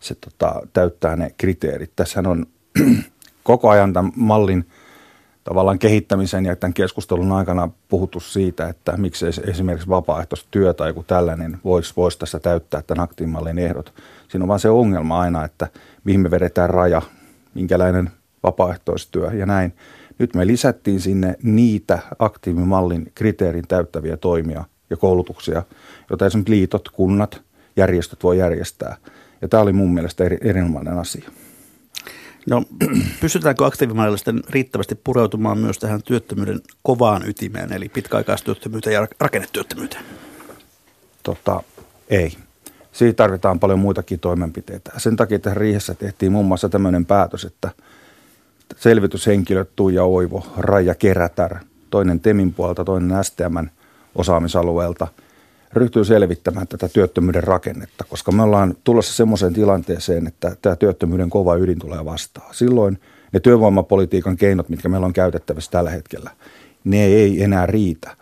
se tota, täyttää ne kriteerit. Tässähän on [CLEARS THROAT] koko ajan tämän mallin – tavallaan kehittämisen ja tämän keskustelun aikana puhuttu siitä, että miksi esimerkiksi vapaaehtoistyö tai joku tällainen voisi, voisi tässä täyttää tämän aktiivimallin ehdot. Siinä on vaan se ongelma aina, että mihin me vedetään raja, minkälainen vapaaehtoistyö ja näin. Nyt me lisättiin sinne niitä aktiivimallin kriteerin täyttäviä toimia ja koulutuksia, joita esimerkiksi liitot, kunnat, järjestöt voi järjestää. Ja tämä oli mun mielestä eri, erinomainen asia. No, [CLEARS THROAT] pystytäänkö aktiivimallilla sitten riittävästi pureutumaan myös tähän työttömyyden kovaan ytimeen, eli pitkäaikaistyöttömyyteen ja rakennetyöttömyyteen? Tota, ei. Siitä tarvitaan paljon muitakin toimenpiteitä. Sen takia tähän riihessä tehtiin muun muassa tämmöinen päätös, että selvityshenkilöt Tuija Oivo, Raija Kerätär, toinen Temin puolelta, toinen STMn osaamisalueelta – ryhtyy selvittämään tätä työttömyyden rakennetta, koska me ollaan tulossa semmoiseen tilanteeseen, että tämä työttömyyden kova ydin tulee vastaan. Silloin ne työvoimapolitiikan keinot, mitkä meillä on käytettävissä tällä hetkellä, ne ei enää riitä.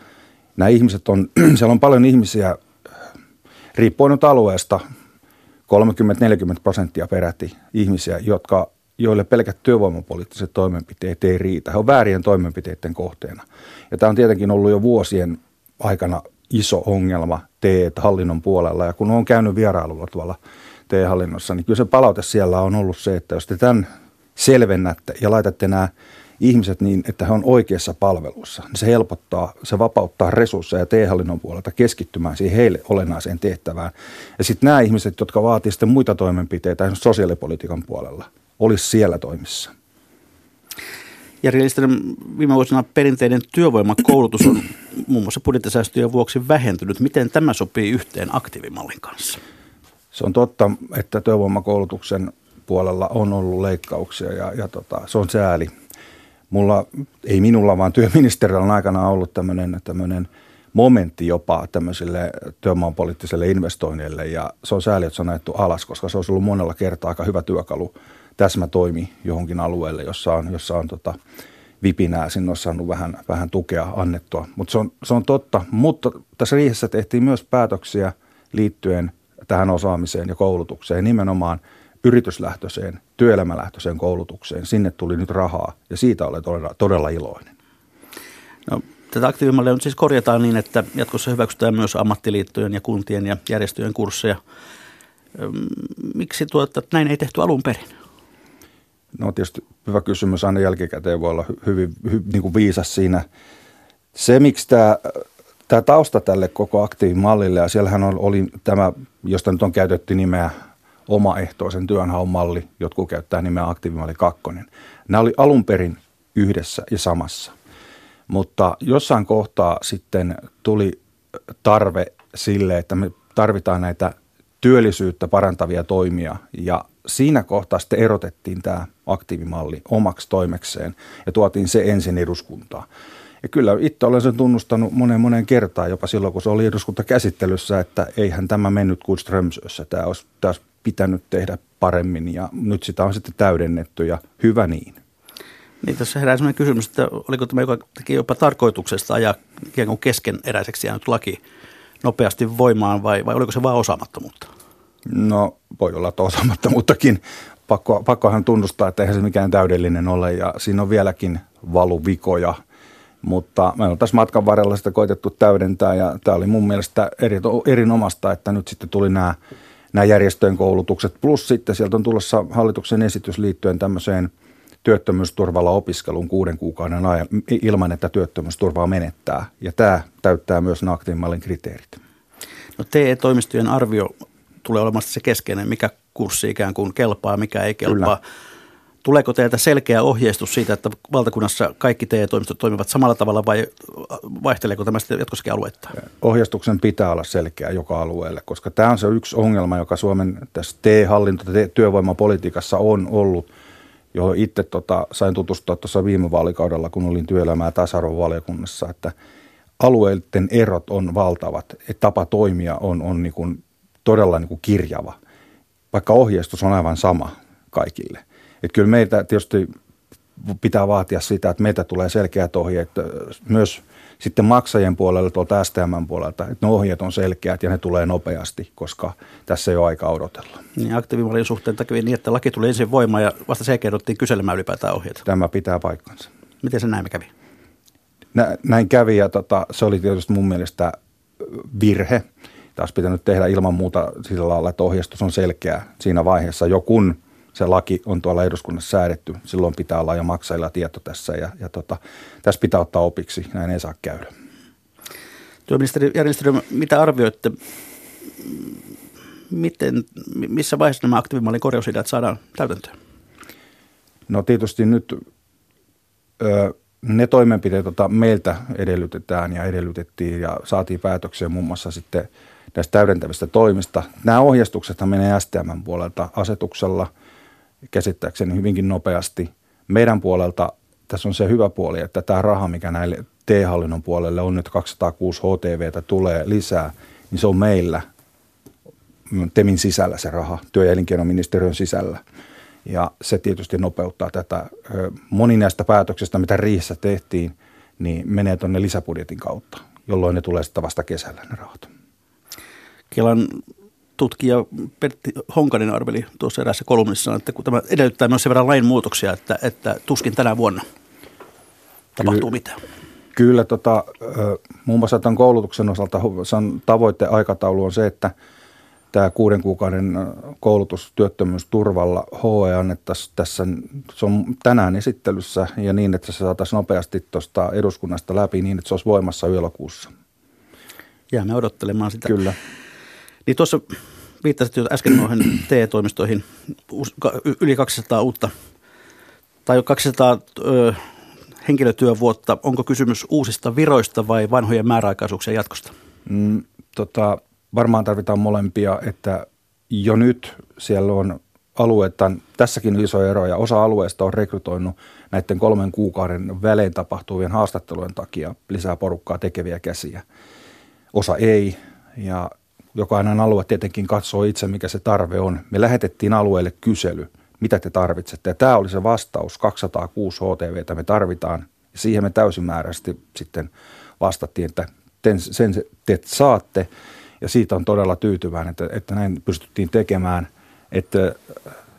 Nämä ihmiset on, [CLEARS THROAT] siellä on paljon ihmisiä, riippuen nyt alueesta, 30-40 prosenttia peräti ihmisiä, jotka, joille pelkät työvoimapoliittiset toimenpiteet ei riitä. He on väärien toimenpiteiden kohteena. Ja tämä on tietenkin ollut jo vuosien aikana iso ongelma TE-hallinnon puolella. Ja kun on käynyt vierailulla tuolla TE-hallinnossa, niin kyllä se palaute siellä on ollut se, että jos te tämän selvennätte ja laitatte nämä ihmiset niin, että he on oikeassa palvelussa, niin se helpottaa, se vapauttaa resursseja TE-hallinnon puolelta keskittymään siihen heille olennaiseen tehtävään. Ja sitten nämä ihmiset, jotka vaativat sitten muita toimenpiteitä sosiaalipolitiikan puolella, olisi siellä toimissa. Jari viime vuosina perinteinen työvoimakoulutus on muun muassa budjettisäästöjen vuoksi vähentynyt. Miten tämä sopii yhteen aktiivimallin kanssa? Se on totta, että työvoimakoulutuksen puolella on ollut leikkauksia ja, ja tota, se on sääli. Mulla, ei minulla, vaan työministeriöllä on aikana ollut tämmöinen, tämmöinen momentti jopa tämmöisille työvoimapoliittisille investoinneille ja se on sääli, että se on ajettu alas, koska se olisi ollut monella kertaa aika hyvä työkalu täsmätoimi johonkin alueelle, jossa on, jossa on tota, vipinää, sinne on saanut vähän, vähän tukea annettua. Mutta se on, se on totta, mutta tässä riihessä tehtiin myös päätöksiä liittyen tähän osaamiseen ja koulutukseen nimenomaan yrityslähtöiseen, työelämälähtöiseen koulutukseen. Sinne tuli nyt rahaa ja siitä olen todella, todella iloinen. No, tätä aktiivimallia nyt siis korjataan niin, että jatkossa hyväksytään myös ammattiliittojen ja kuntien ja järjestöjen kursseja. Miksi tuota, näin ei tehty alun perin? No tietysti hyvä kysymys aina jälkikäteen voi olla hyvin, hyvin niin kuin viisas siinä. Se, miksi tämä, tämä tausta tälle koko aktiivimallille, ja siellähän oli tämä, josta nyt on käytetty nimeä omaehtoisen työnhaun malli, jotkut käyttää nimeä aktiivimalli 2. Nämä oli alun perin yhdessä ja samassa. Mutta jossain kohtaa sitten tuli tarve sille, että me tarvitaan näitä työllisyyttä parantavia toimia ja siinä kohtaa sitten erotettiin tämä aktiivimalli omaksi toimekseen ja tuotiin se ensin eduskuntaan. Ja kyllä itse olen sen tunnustanut monen monen kertaan, jopa silloin kun se oli eduskuntakäsittelyssä, että eihän tämä mennyt kuin Strömsössä. Tämä olisi, tämä olisi pitänyt tehdä paremmin ja nyt sitä on sitten täydennetty ja hyvä niin. Niin tässä herää sellainen kysymys, että oliko tämä, joka teki jopa tarkoituksesta ajaa ikään kuin keskeneräiseksi jäänyt laki nopeasti voimaan vai, vai oliko se vain osaamattomuutta? No voi olla, osaamattomuuttakin. [LAUGHS] Pakko, pakkohan tunnustaa, että eihän se mikään täydellinen ole ja siinä on vieläkin valuvikoja. Mutta me on tässä matkan varrella sitä koitettu täydentää ja tämä oli mun mielestä eri, erinomasta, että nyt sitten tuli nämä, nämä järjestöjen koulutukset. Plus sitten sieltä on tulossa hallituksen esitys liittyen tämmöiseen – työttömyysturvalla opiskelun kuuden kuukauden ajan ilman, että työttömyysturvaa menettää. Ja tämä täyttää myös aktiivimallin kriteerit. No TE-toimistojen arvio tulee olemaan se keskeinen, mikä kurssi ikään kuin kelpaa, mikä ei kelpaa. Kyllä. Tuleeko teiltä selkeä ohjeistus siitä, että valtakunnassa kaikki TE-toimistot toimivat samalla tavalla vai vaihteleeko tämä sitten jatkossakin aluetta? Ohjeistuksen pitää olla selkeä joka alueelle, koska tämä on se yksi ongelma, joka Suomen tässä TE-hallinto- ja työvoimapolitiikassa on ollut – johon itse tota, sain tutustua tuossa viime vaalikaudella, kun olin työelämää tasa-arvovaliokunnassa, että alueiden erot on valtavat, että tapa toimia on, on niin kuin todella niin kuin kirjava, vaikka ohjeistus on aivan sama kaikille. Että kyllä meitä tietysti pitää vaatia sitä, että meitä tulee selkeät ohjeet myös sitten maksajien puolelle tuolta STM puolelta, että ne ohjeet on selkeät ja ne tulee nopeasti, koska tässä ei ole aika odotella. Niin, aktiivimallin suhteen takia niin, että laki tuli ensin voimaan ja vasta se kerrottiin kyselemään ylipäätään ohjeet. Tämä pitää paikkansa. Miten se näin kävi? Nä, näin kävi ja tota, se oli tietysti mun mielestä virhe. Taas pitänyt tehdä ilman muuta sillä lailla, että ohjeistus on selkeä siinä vaiheessa, jo kun – se laki on tuolla eduskunnassa säädetty. Silloin pitää olla jo maksajilla tieto tässä ja, ja tota, tässä pitää ottaa opiksi. Näin ei saa käydä. Työministeri Järjestelmä, mitä arvioitte, miten, missä vaiheessa nämä aktiivimallin korjausideat saadaan täytäntöön? No tietysti nyt ö, ne toimenpiteet, joita meiltä edellytetään ja edellytettiin ja saatiin päätöksiä muun muassa sitten näistä täydentävistä toimista. Nämä ohjeistuksethan menee STM puolelta asetuksella – käsittääkseni hyvinkin nopeasti. Meidän puolelta tässä on se hyvä puoli, että tämä raha, mikä näille T-hallinnon puolelle on nyt 206 HTVtä tulee lisää, niin se on meillä TEMin sisällä se raha, työ- ja elinkeinoministeriön sisällä. Ja se tietysti nopeuttaa tätä. Moni näistä päätöksistä, mitä Riissä tehtiin, niin menee tuonne lisäbudjetin kautta, jolloin ne tulee sitten vasta kesällä ne rahat. Kelan tutkija Pertti Honkanen arveli tuossa eräässä kolumnissa, että kun tämä edellyttää myös sen verran lainmuutoksia, että, että tuskin tänä vuonna tapahtuu Ky- mitään. Kyllä, tota, muun muassa tämän koulutuksen osalta tavoitte aikataulu on se, että tämä kuuden kuukauden koulutus työttömyysturvalla HE annettaisiin tässä, se on tänään esittelyssä ja niin, että se saataisiin nopeasti tuosta eduskunnasta läpi niin, että se olisi voimassa yölokuussa. Jäämme odottelemaan sitä. Kyllä. Niin tuossa viittasit jo äsken noihin [CLEARS THROAT] TE-toimistoihin, yli 200 uutta tai 200 ö, henkilötyövuotta. Onko kysymys uusista viroista vai vanhojen määräaikaisuuksien jatkosta? Mm, tota, varmaan tarvitaan molempia, että jo nyt siellä on alueita, tässäkin iso ero ja osa alueesta on rekrytoinut näiden kolmen kuukauden välein tapahtuvien haastattelujen takia lisää porukkaa tekeviä käsiä. Osa ei ja jokainen alue tietenkin katsoo itse, mikä se tarve on. Me lähetettiin alueelle kysely, mitä te tarvitsette. Ja tämä oli se vastaus, 206 HTVtä me tarvitaan. Ja siihen me täysimääräisesti sitten vastattiin, että sen te saatte. Ja siitä on todella tyytyväinen, että, että näin pystyttiin tekemään. Että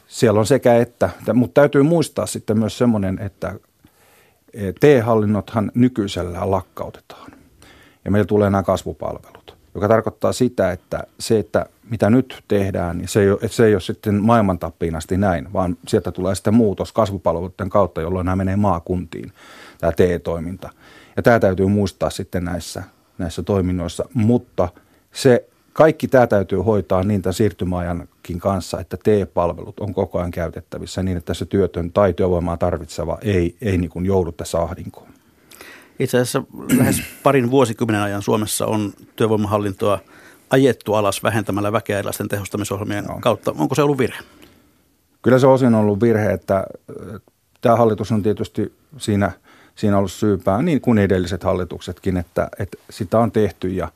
siellä on sekä että, mutta täytyy muistaa sitten myös semmoinen, että T-hallinnothan nykyisellä lakkautetaan ja meillä tulee nämä kasvupalvelut, joka tarkoittaa sitä, että se, että mitä nyt tehdään, niin se ei ole, se ei ole sitten maailman tappiin asti näin, vaan sieltä tulee sitten muutos kasvupalveluiden kautta, jolloin nämä menee maakuntiin, tämä TE-toiminta. Ja tämä täytyy muistaa sitten näissä, näissä toiminnoissa, mutta se kaikki tämä täytyy hoitaa niin tämän siirtymäajankin kanssa, että TE-palvelut on koko ajan käytettävissä niin, että se työtön tai työvoimaa tarvitseva ei, ei niin kuin joudu tässä ahdinkoon. Itse asiassa lähes parin vuosikymmenen ajan Suomessa on työvoimahallintoa ajettu alas vähentämällä väkeä erilaisten tehostamisohjelmien no. kautta. Onko se ollut virhe? Kyllä se osin ollut virhe, että tämä hallitus on tietysti siinä, siinä ollut syypää, niin kuin edelliset hallituksetkin, että, että sitä on tehty ja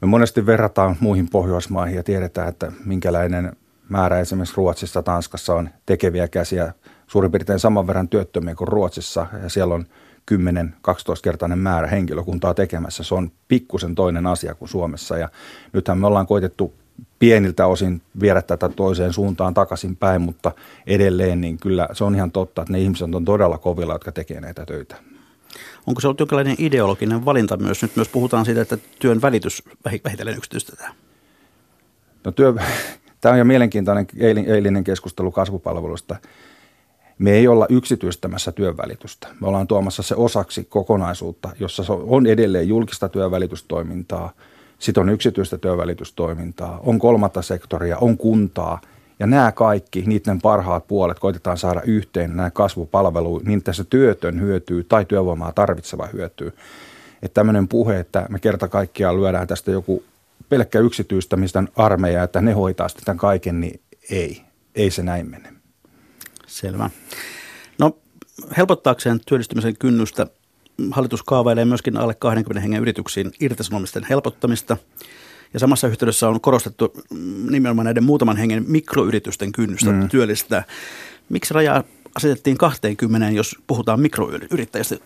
me monesti verrataan muihin Pohjoismaihin ja tiedetään, että minkälainen määrä esimerkiksi Ruotsissa, Tanskassa on tekeviä käsiä suurin piirtein saman verran työttömiä kuin Ruotsissa ja siellä on 10-12-kertainen määrä henkilökuntaa tekemässä. Se on pikkusen toinen asia kuin Suomessa ja nythän me ollaan koitettu pieniltä osin viedä tätä toiseen suuntaan takaisin päin, mutta edelleen niin kyllä se on ihan totta, että ne ihmiset on todella kovilla, jotka tekee näitä töitä. Onko se ollut jonkinlainen ideologinen valinta myös? Nyt myös puhutaan siitä, että työn välitys vähitellen yksityistetään. No työ, [LAUGHS] tämä on jo mielenkiintoinen eilinen keskustelu kasvupalveluista me ei olla yksityistämässä työnvälitystä. Me ollaan tuomassa se osaksi kokonaisuutta, jossa on edelleen julkista työnvälitystoimintaa, sitten on yksityistä työnvälitystoimintaa, on kolmatta sektoria, on kuntaa. Ja nämä kaikki, niiden parhaat puolet koitetaan saada yhteen nämä kasvupalveluja, niin se työtön hyötyy tai työvoimaa tarvitseva hyötyy. Että tämmöinen puhe, että me kerta kaikkiaan lyödään tästä joku pelkkä yksityistämistä armeija, että ne hoitaa sitten tämän kaiken, niin ei. Ei se näin mene. Selvä. No helpottaakseen työllistymisen kynnystä hallitus kaavailee myöskin alle 20 hengen yrityksiin irtisanomisten helpottamista. Ja samassa yhteydessä on korostettu nimenomaan näiden muutaman hengen mikroyritysten kynnystä mm. työllistää. Miksi raja asetettiin 20, jos puhutaan mikroyrittäjistä,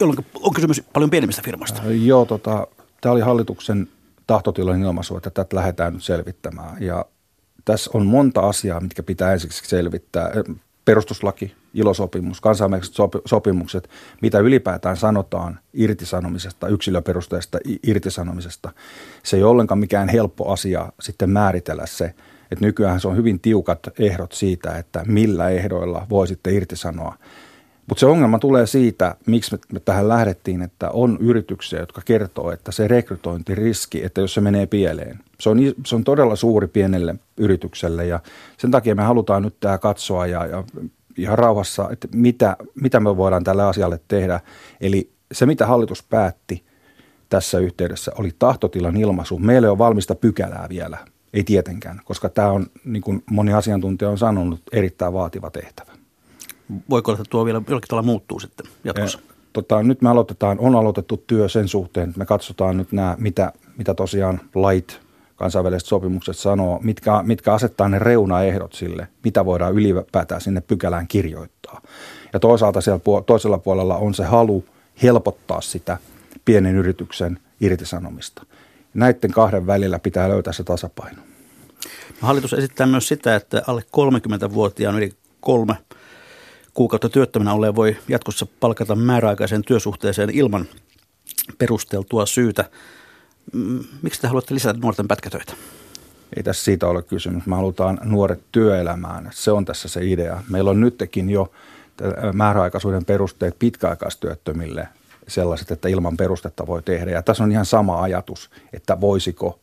jolloin on kysymys paljon pienemmistä firmoista? Äh, joo, tota, tämä oli hallituksen tahtotilan ilmaisu, että tätä lähdetään nyt selvittämään. Ja tässä on monta asiaa, mitkä pitää ensiksi selvittää perustuslaki, ilosopimus, kansainväliset sopimukset, mitä ylipäätään sanotaan irtisanomisesta, yksilöperusteista irtisanomisesta. Se ei ole ollenkaan mikään helppo asia sitten määritellä se, että nykyään se on hyvin tiukat ehdot siitä, että millä ehdoilla voi sitten irtisanoa. Mutta se ongelma tulee siitä, miksi me tähän lähdettiin, että on yrityksiä, jotka kertoo, että se rekrytointiriski, että jos se menee pieleen, se on, se on todella suuri pienelle yritykselle ja sen takia me halutaan nyt tämä katsoa ja, ja ihan rauhassa, että mitä, mitä me voidaan tälle asialle tehdä. Eli se, mitä hallitus päätti tässä yhteydessä, oli tahtotilan ilmaisu. Meillä on valmista pykälää vielä, ei tietenkään, koska tämä on, niin kuin moni asiantuntija on sanonut, erittäin vaativa tehtävä. Voiko olla, että tuo vielä jollakin tavalla muuttuu sitten jatkossa? Ja, tota, nyt me aloitetaan, on aloitettu työ sen suhteen, että me katsotaan nyt nämä, mitä, mitä tosiaan lait, kansainväliset sopimukset sanoo, mitkä, mitkä asettaa ne reunaehdot sille, mitä voidaan ylipäätään sinne pykälään kirjoittaa. Ja toisaalta siellä toisella puolella on se halu helpottaa sitä pienen yrityksen irtisanomista. Näiden kahden välillä pitää löytää se tasapaino. Hallitus esittää myös sitä, että alle 30-vuotiaan yli kolme kuukautta työttömänä olleen voi jatkossa palkata määräaikaiseen työsuhteeseen ilman perusteltua syytä. Mm, miksi te haluatte lisätä nuorten pätkätöitä? Ei tässä siitä ole kysymys. Me halutaan nuoret työelämään. Se on tässä se idea. Meillä on nytkin jo määräaikaisuuden perusteet pitkäaikaistyöttömille sellaiset, että ilman perustetta voi tehdä. Ja tässä on ihan sama ajatus, että voisiko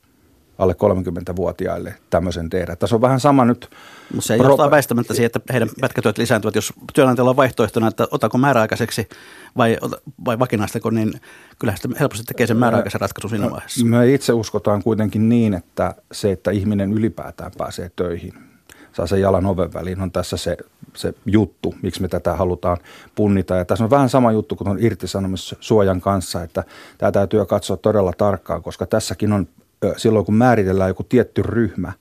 alle 30-vuotiaille tämmöisen tehdä. Tässä on vähän sama nyt. Mutta se ei johtaa väistämättä siihen, että heidän pätkätyöt lisääntyvät. Jos työnantajalla on vaihtoehtona, että otako määräaikaiseksi vai, vai vakinaistako, niin kyllä sitä helposti tekee sen määräaikaisen ratkaisun siinä vaiheessa. Me itse uskotaan kuitenkin niin, että se, että ihminen ylipäätään pääsee töihin, saa sen jalan oven väliin, on tässä se, se juttu, miksi me tätä halutaan punnita. Ja tässä on vähän sama juttu kuin on irtisanomissuojan kanssa, että tämä täytyy katsoa todella tarkkaan, koska tässäkin on silloin, kun määritellään joku tietty ryhmä,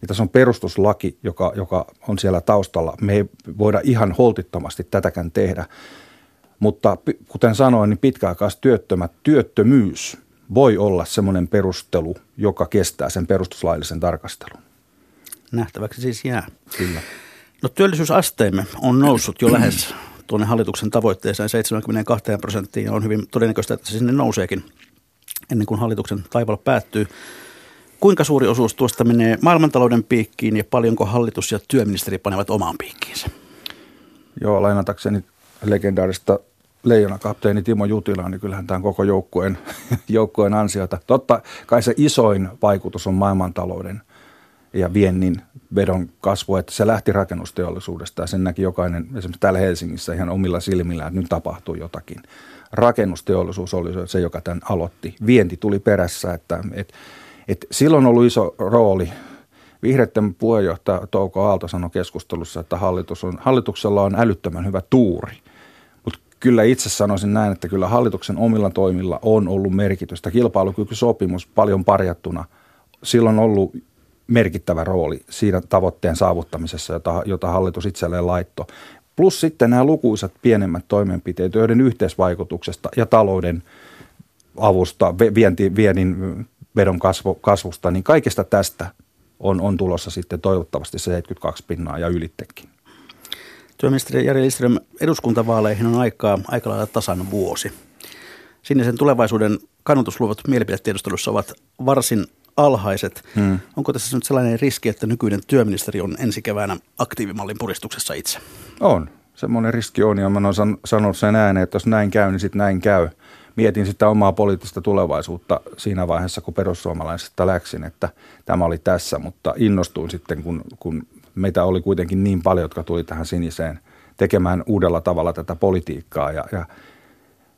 niin tässä on perustuslaki, joka, joka on siellä taustalla. Me ei voida ihan holtittomasti tätäkään tehdä. Mutta kuten sanoin, niin pitkäaikaistyöttömät, työttömyys voi olla semmoinen perustelu, joka kestää sen perustuslaillisen tarkastelun. Nähtäväksi siis jää. Kyllä. No työllisyysasteemme on noussut jo lähes tuonne hallituksen tavoitteeseen 72 prosenttiin ja on hyvin todennäköistä, että se sinne nouseekin ennen kuin hallituksen taival päättyy. Kuinka suuri osuus tuosta menee maailmantalouden piikkiin ja paljonko hallitus ja työministeri panevat omaan piikkiinsä? Joo, lainatakseni legendaarista leijonakapteeni Timo Jutila, niin kyllähän tämä on koko joukkueen, [LAUGHS] joukkueen ansiota. Totta kai se isoin vaikutus on maailmantalouden ja viennin vedon kasvu, että se lähti rakennusteollisuudesta ja sen näki jokainen esimerkiksi täällä Helsingissä ihan omilla silmillä, että nyt tapahtuu jotakin. Rakennusteollisuus oli se, joka tämän aloitti. Vienti tuli perässä, että, että, että silloin on ollut iso rooli. Vihreiden puheenjohtaja Touko Aalto sanoi keskustelussa, että hallitus on, hallituksella on älyttömän hyvä tuuri – kyllä itse sanoisin näin, että kyllä hallituksen omilla toimilla on ollut merkitystä. Kilpailukykysopimus paljon parjattuna, silloin on ollut merkittävä rooli siinä tavoitteen saavuttamisessa, jota, jota hallitus itselleen laittoi. Plus sitten nämä lukuisat pienemmät toimenpiteet, joiden yhteisvaikutuksesta ja talouden avusta, vienti, viennin vedon kasvu, kasvusta, niin kaikesta tästä on, on tulossa sitten toivottavasti se 72 pinnaa ja ylittekin. Työministeri Jari Lindström, eduskuntavaaleihin on aikaa aika lailla tasan vuosi. Sinisen tulevaisuuden kannatusluvut mielipidetiedustelussa ovat varsin alhaiset. Hmm. Onko tässä nyt sellainen riski, että nykyinen työministeri on ensi keväänä aktiivimallin puristuksessa itse? On. Semmoinen riski on ja mä olen sanonut sen ääneen, että jos näin käy, niin sitten näin käy. Mietin sitä omaa poliittista tulevaisuutta siinä vaiheessa, kun perussuomalaisesta läksin, että tämä oli tässä, mutta innostuin sitten, kun, kun meitä oli kuitenkin niin paljon, jotka tuli tähän siniseen tekemään uudella tavalla tätä politiikkaa. Ja, ja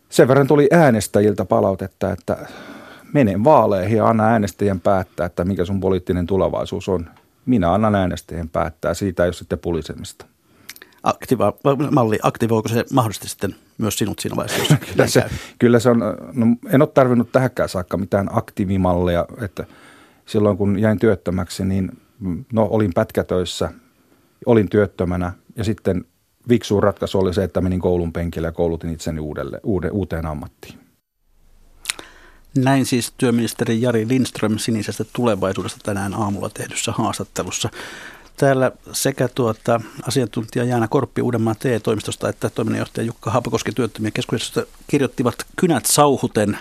sen verran tuli äänestäjiltä palautetta, että mene vaaleihin ja anna äänestäjien päättää, että mikä sun poliittinen tulevaisuus on. Minä annan äänestäjien päättää, siitä ole sitten pulisemista. Aktiva, malli, aktivoiko se mahdollisesti sitten myös sinut siinä vaiheessa? [LAUGHS] kyllä, se, kyllä se on, no, en ole tarvinnut tähänkään saakka mitään aktiivimalleja, että silloin kun jäin työttömäksi, niin no olin pätkätöissä, olin työttömänä ja sitten viksu ratkaisu oli se, että menin koulun penkille ja koulutin itseni uudelle, uude, uuteen ammattiin. Näin siis työministeri Jari Lindström sinisestä tulevaisuudesta tänään aamulla tehdyssä haastattelussa. Täällä sekä tuota, asiantuntija Jaana Korppi Uudenmaan TE-toimistosta että toiminnanjohtaja Jukka Haapakoski työttömien keskuudesta kirjoittivat kynät sauhuten.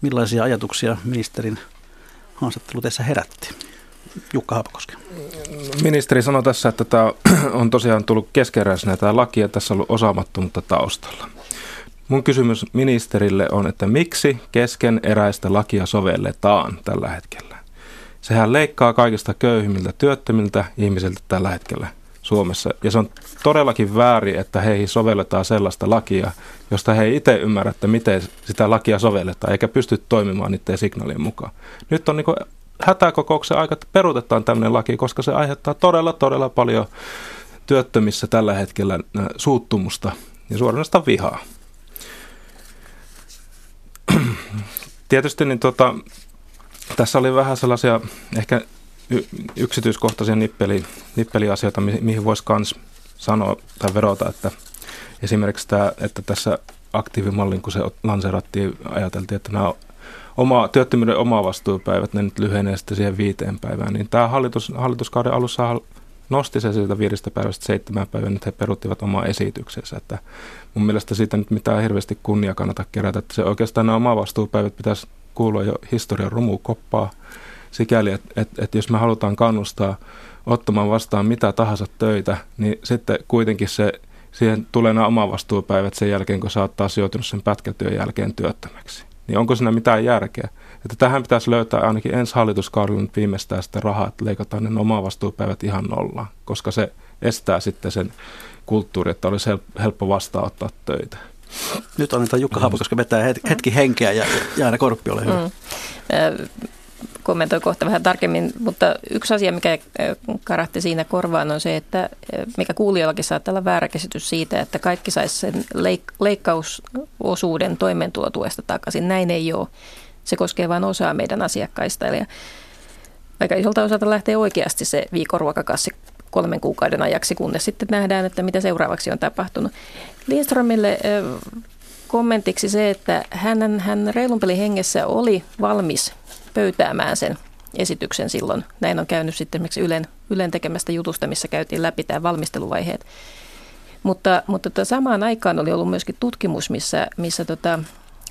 Millaisia ajatuksia ministerin haastattelu tässä herätti? Jukka Haapakoski. Ministeri sanoi tässä, että tämä on tosiaan tullut keskeräisenä tämä laki ja tässä on ollut osaamattomuutta taustalla. Mun kysymys ministerille on, että miksi kesken eräistä lakia sovelletaan tällä hetkellä? Sehän leikkaa kaikista köyhimmiltä työttömiltä ihmisiltä tällä hetkellä Suomessa. Ja se on todellakin väärin, että heihin sovelletaan sellaista lakia, josta he ei itse ymmärrä, että miten sitä lakia sovelletaan, eikä pysty toimimaan niiden signaalien mukaan. Nyt on niin hätäkokouksen aika, että peruutetaan tämmöinen laki, koska se aiheuttaa todella, todella paljon työttömissä tällä hetkellä äh, suuttumusta ja suoranaista vihaa. Tietysti niin tota, tässä oli vähän sellaisia ehkä yksityiskohtaisia nippeli, nippeliasioita, mihin voisi myös sanoa tai verota, että esimerkiksi tämä, että tässä aktiivimallin, kun se lanseerattiin, ajateltiin, että nämä oma, työttömyyden omavastuupäivät, ne nyt lyhenee sitten siihen viiteen päivään, niin tämä hallitus, hallituskauden alussa nosti se siitä viidestä päivästä seitsemän päivää, nyt he peruttivat omaa esityksensä, että mun mielestä siitä nyt mitään hirveästi kunnia kannata kerätä, että se oikeastaan nämä omavastuupäivät pitäisi kuulua jo historian rumukoppaa sikäli, että, että, että jos me halutaan kannustaa ottamaan vastaan mitä tahansa töitä, niin sitten kuitenkin se, siihen tulee nämä omavastuupäivät sen jälkeen, kun sä oot taas sen pätkätyön jälkeen työttömäksi niin onko siinä mitään järkeä? Että tähän pitäisi löytää ainakin ensi hallituskaudella nyt viimeistään sitä rahaa, että leikataan ne omavastuupäivät ihan nollaan, koska se estää sitten sen kulttuuri, että olisi helppo vastaanottaa töitä. Nyt annetaan Jukka Haapakoska vetää hetki henkeä ja Jaana Korppi, ole hyvä. Mm kommentoi kohta vähän tarkemmin, mutta yksi asia, mikä karahti siinä korvaan on se, että mikä kuulijoillakin saattaa olla väärä käsitys siitä, että kaikki saisi sen leik- leikkausosuuden toimeentulotuesta takaisin. Näin ei ole. Se koskee vain osaa meidän asiakkaista. Eli aika isolta osalta lähtee oikeasti se viikonruokakassi kolmen kuukauden ajaksi, kunnes sitten nähdään, että mitä seuraavaksi on tapahtunut. Lindströmille kommentiksi se, että hän, hän reilun hengessä oli valmis pöytäämään sen esityksen silloin. Näin on käynyt sitten esimerkiksi Ylen Ylen tekemästä jutusta, missä käytiin läpi tämä valmisteluvaiheet. Mutta, mutta tota, samaan aikaan oli ollut myöskin tutkimus, missä, missä tota,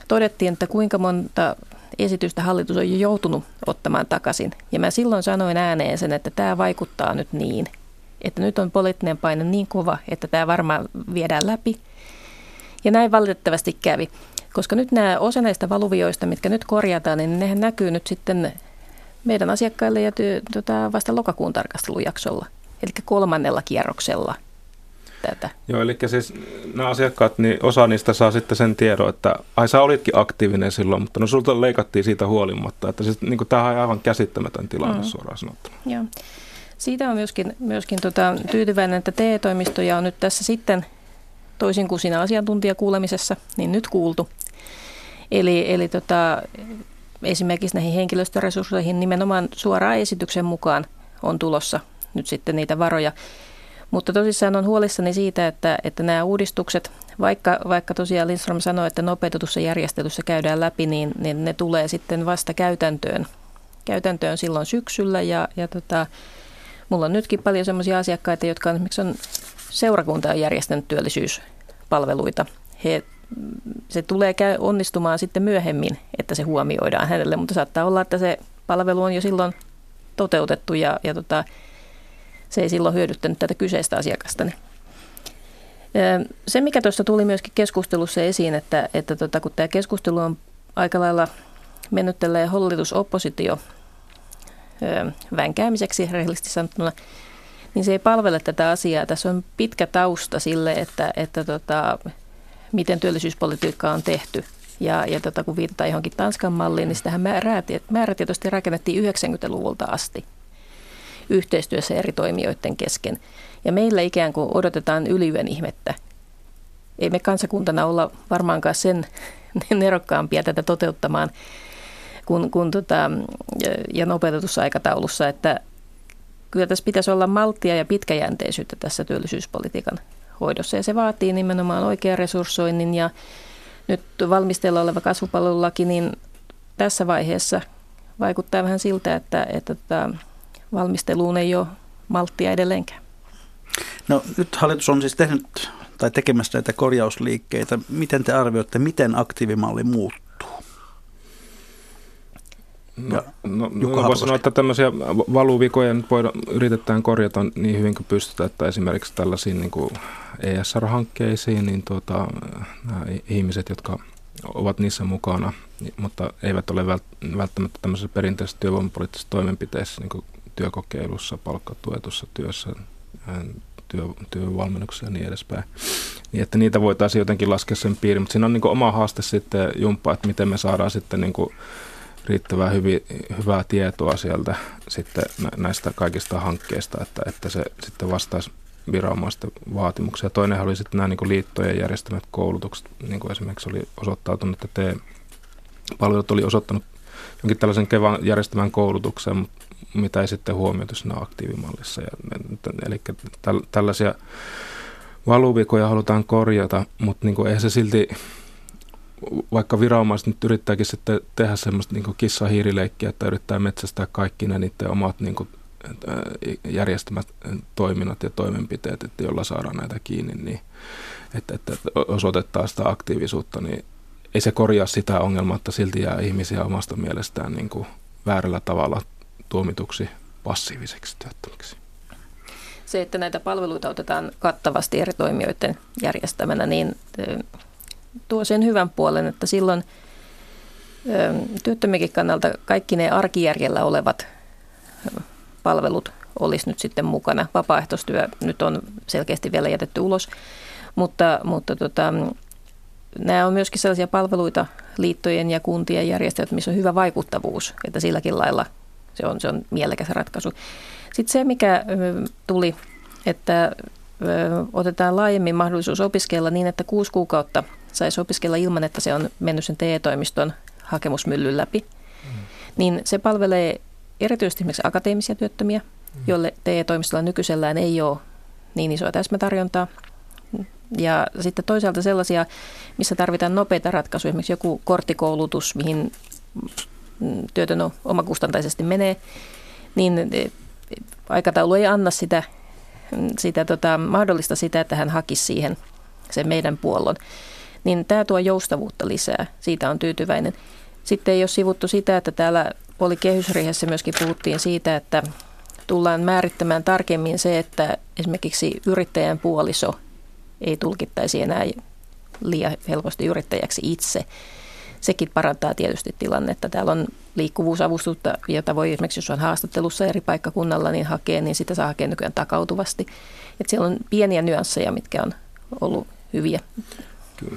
todettiin, että kuinka monta esitystä hallitus on jo joutunut ottamaan takaisin. Ja mä silloin sanoin ääneen sen, että tämä vaikuttaa nyt niin, että nyt on poliittinen paine niin kova, että tämä varmaan viedään läpi. Ja näin valitettavasti kävi, koska nyt nämä osa näistä valuvioista, mitkä nyt korjataan, niin nehän näkyy nyt sitten meidän asiakkaille ja työ, tota, vasta lokakuun tarkastelujaksolla, eli kolmannella kierroksella – tätä. Joo, eli siis nämä asiakkaat, niin osa niistä saa sitten sen tiedon, että ai sä olitkin aktiivinen silloin, mutta no sulta leikattiin siitä huolimatta. Että siis, niin tämä on aivan käsittämätön tilanne mm. suoraan sanottuna. Joo. Siitä on myöskin, myöskin tota, tyytyväinen, että TE-toimistoja on nyt tässä sitten, toisin kuin siinä asiantuntijakuulemisessa, niin nyt kuultu. Eli, eli tota, esimerkiksi näihin henkilöstöresursseihin nimenomaan suoraan esityksen mukaan on tulossa nyt sitten niitä varoja. Mutta tosissaan on huolissani siitä, että, että nämä uudistukset, vaikka, vaikka tosiaan Lindström sanoi, että nopeutetussa järjestelyssä käydään läpi, niin, niin ne tulee sitten vasta käytäntöön, käytäntöön silloin syksyllä. Ja, ja tota, mulla on nytkin paljon sellaisia asiakkaita, jotka on esimerkiksi on seurakunta on järjestänyt työllisyyspalveluita. He, se tulee käy, onnistumaan sitten myöhemmin, että se huomioidaan hänelle, mutta saattaa olla, että se palvelu on jo silloin toteutettu ja, ja tota, se ei silloin hyödyttänyt tätä kyseistä asiakasta. Se, mikä tuossa tuli myöskin keskustelussa esiin, että, että tota, kun tämä keskustelu on aika lailla mennyt hallitus-oppositio vänkäämiseksi rehellisesti sanottuna, niin se ei palvele tätä asiaa. Tässä on pitkä tausta sille, että, että tota, miten työllisyyspolitiikkaa on tehty. Ja, ja tota, kun viitataan johonkin Tanskan malliin, niin sitähän määrätietoisesti rakennettiin 90-luvulta asti yhteistyössä eri toimijoiden kesken. Ja meillä ikään kuin odotetaan yliven ihmettä. Ei me kansakuntana olla varmaankaan sen [LAUGHS] nerokkaampia tätä toteuttamaan kuin, kuin tota, ja nopeutetussa aikataulussa, että kyllä tässä pitäisi olla malttia ja pitkäjänteisyyttä tässä työllisyyspolitiikan hoidossa. Ja se vaatii nimenomaan oikean resurssoinnin ja nyt valmistella oleva kasvupalvelulaki, niin tässä vaiheessa vaikuttaa vähän siltä, että, että, että tota, valmisteluun ei ole malttia edelleenkään. No nyt hallitus on siis tehnyt tai tekemässä näitä korjausliikkeitä. Miten te arvioitte, miten aktiivimalli muuttuu? No, no, no voisi sanoa, että tämmöisiä valuvikoja nyt voidaan, yritetään korjata niin hyvin kuin pystytään, että esimerkiksi tällaisiin niin kuin ESR-hankkeisiin, niin tuota, nämä ihmiset, jotka ovat niissä mukana, mutta eivät ole välttämättä tämmöisessä perinteisessä työvoimapoliittisessa toimenpiteessä, niin kuin työkokeilussa, palkkatuetussa työssä, työ, työvalmennuksessa ja niin edespäin. Niin, että niitä voitaisiin jotenkin laskea sen piiriin, mutta siinä on niin oma haaste sitten jumppaa, että miten me saadaan sitten niin kuin riittävää hyvi, hyvää tietoa sieltä sitten näistä kaikista hankkeista, että, että se sitten vastaisi viranomaisten vaatimuksia. Toinen oli sitten nämä niin liittojen järjestämät koulutukset, niin kuin esimerkiksi oli osoittautunut, että te palvelut oli osoittanut jonkin tällaisen kevan järjestämään koulutuksen, mutta mitä ei sitten huomioitu siinä aktiivimallissa. Ja, eli täl, tällaisia valuvikoja halutaan korjata, mutta niin kuin, eihän se silti, vaikka viranomaiset nyt yrittääkin sitten tehdä semmoista niin kissa-hiirileikkiä, että yrittää metsästää kaikki ne niiden omat niin kuin, järjestämät toiminnot ja toimenpiteet, että jolla saadaan näitä kiinni, niin että, että osoitetaan sitä aktiivisuutta, niin ei se korjaa sitä ongelmaa, että silti jää ihmisiä omasta mielestään niin kuin väärällä tavalla tuomituksi passiiviseksi työttömäksi. Se, että näitä palveluita otetaan kattavasti eri toimijoiden järjestämänä, niin tuo sen hyvän puolen, että silloin työttömikin kannalta kaikki ne arkijärjellä olevat palvelut olisi nyt sitten mukana. Vapaaehtoistyö nyt on selkeästi vielä jätetty ulos, mutta, mutta tota, nämä on myöskin sellaisia palveluita liittojen ja kuntien järjestöt, missä on hyvä vaikuttavuus, että silläkin lailla se on, se on mielekäs ratkaisu. Sitten se, mikä tuli, että otetaan laajemmin mahdollisuus opiskella niin, että kuusi kuukautta saisi opiskella ilman, että se on mennyt sen TE-toimiston hakemusmyllyn läpi, mm. niin se palvelee erityisesti esimerkiksi akateemisia työttömiä, mm. joille TE-toimistolla nykyisellään ei ole niin isoa täsmätarjontaa. Ja sitten toisaalta sellaisia, missä tarvitaan nopeita ratkaisuja, esimerkiksi joku korttikoulutus, mihin työtön omakustantaisesti menee, niin aikataulu ei anna sitä, sitä tota, mahdollista sitä, että hän hakisi siihen sen meidän puollon. Niin tämä tuo joustavuutta lisää. Siitä on tyytyväinen. Sitten ei ole sivuttu sitä, että täällä oli kehysriihessä myöskin puhuttiin siitä, että tullaan määrittämään tarkemmin se, että esimerkiksi yrittäjän puoliso ei tulkittaisi enää liian helposti yrittäjäksi itse. Sekin parantaa tietysti tilannetta. Täällä on liikkuvuusavustusta, jota voi esimerkiksi, jos on haastattelussa eri paikkakunnalla, niin hakea, niin sitä saa hakea nykyään takautuvasti. Et siellä on pieniä nyansseja, mitkä on ollut hyviä.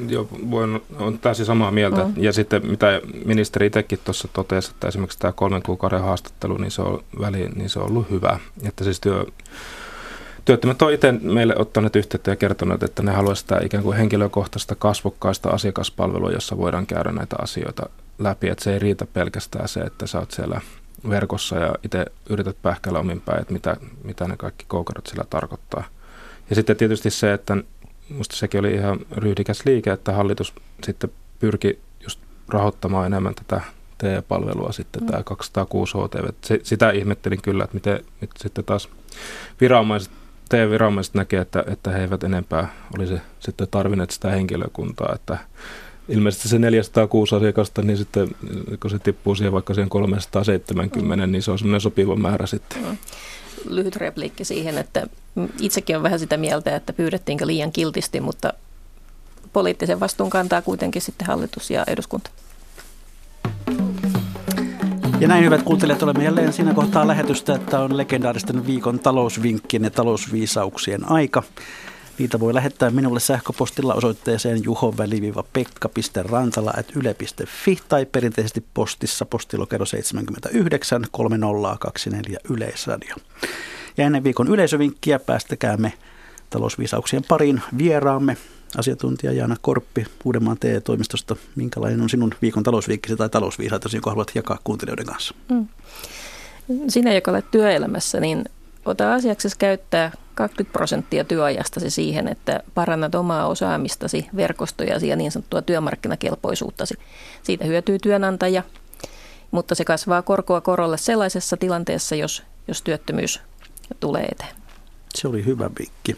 Joo, voin, on täysin samaa mieltä. Mm. Ja sitten mitä ministeri itsekin tuossa totesi, että esimerkiksi tämä kolmen kuukauden haastattelu, niin se on, väli, niin se on ollut hyvä. Että siis työ, Työttömät on itse meille ottaneet yhteyttä ja kertoneet, että ne haluaisivat sitä ikään kuin henkilökohtaista kasvokkaista asiakaspalvelua, jossa voidaan käydä näitä asioita läpi. Että se ei riitä pelkästään se, että sä oot siellä verkossa ja itse yrität pähkällä omin päin, että mitä, mitä ne kaikki koukarot sillä tarkoittaa. Ja sitten tietysti se, että minusta sekin oli ihan ryhdikäs liike, että hallitus sitten pyrki just rahoittamaan enemmän tätä TE-palvelua sitten, mm. tämä 206 HTV. sitä ihmettelin kyllä, että miten nyt sitten taas viranomaiset TE-viranomaiset näkee, että, että he eivät enempää olisi sitten tarvinneet sitä henkilökuntaa, että ilmeisesti se 406 asiakasta, niin sitten kun se tippuu siihen vaikka siihen 370, mm. niin se on semmoinen sopiva määrä sitten. Mm. Lyhyt repliikki siihen, että itsekin on vähän sitä mieltä, että pyydettiinkö liian kiltisti, mutta poliittisen vastuun kantaa kuitenkin sitten hallitus ja eduskunta. Ja näin hyvät kuuntelijat, olemme jälleen siinä kohtaa lähetystä, että on legendaaristen viikon talousvinkkien ja talousviisauksien aika. Niitä voi lähettää minulle sähköpostilla osoitteeseen juhoväliviva.pekka.rantala.yle.fi tai perinteisesti postissa postilokero 79 3024 Yleisradio. Ja ennen viikon yleisövinkkiä päästäkäämme talousviisauksien pariin vieraamme asiantuntija Jaana Korppi Uudenmaan TE-toimistosta. Minkälainen on sinun viikon talousviikkisi tai talousviisaatasi, jonka haluat jakaa kuuntelijoiden kanssa? Mm. Sinä, joka olet työelämässä, niin ota asiaksesi käyttää 20 prosenttia työajastasi siihen, että parannat omaa osaamistasi, verkostojasi ja niin sanottua työmarkkinakelpoisuuttasi. Siitä hyötyy työnantaja, mutta se kasvaa korkoa korolle sellaisessa tilanteessa, jos, jos työttömyys tulee eteen. Se oli hyvä vinkki.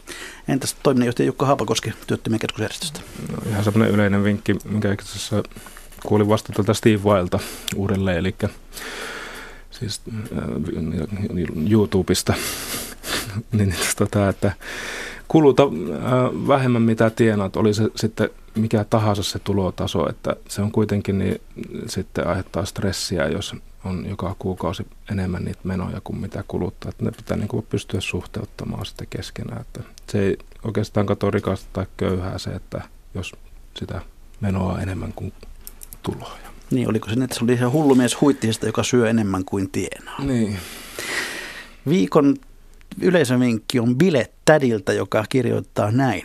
Entäs toiminnanjohtaja Jukka Haapakoski työttömien keskusjärjestöstä? No, ihan semmoinen yleinen vinkki, minkä itse asiassa kuulin vasta tuolta Steve Wilta uudelleen, eli siis äh, YouTubesta, [LAUGHS] niin tota, että kuluta äh, vähemmän mitä tienaat, oli se sitten mikä tahansa se tulotaso, että se on kuitenkin niin sitten aiheuttaa stressiä, jos on joka kuukausi enemmän niitä menoja kuin mitä kuluttaa. Että ne pitää niin kuin pystyä suhteuttamaan sitten keskenään. Että se ei oikeastaan kato rikasta tai köyhää se, että jos sitä menoa on enemmän kuin tuloja. Niin, oliko se, että se oli se hullumies huittisesta, joka syö enemmän kuin tienaa? Niin. Viikon yleisövinkki on Bile Tädiltä, joka kirjoittaa näin.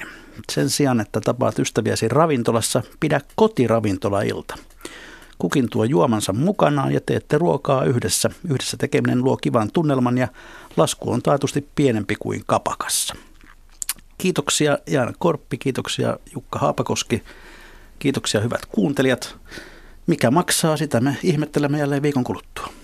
Sen sijaan, että tapaat ystäviäsi ravintolassa, pidä kotiravintolailta. Kukin tuo juomansa mukanaan ja teette ruokaa yhdessä. Yhdessä tekeminen luo kivan tunnelman ja lasku on taatusti pienempi kuin kapakassa. Kiitoksia Jaana Korppi, kiitoksia Jukka Haapakoski, kiitoksia hyvät kuuntelijat. Mikä maksaa, sitä me ihmettelemme jälleen viikon kuluttua.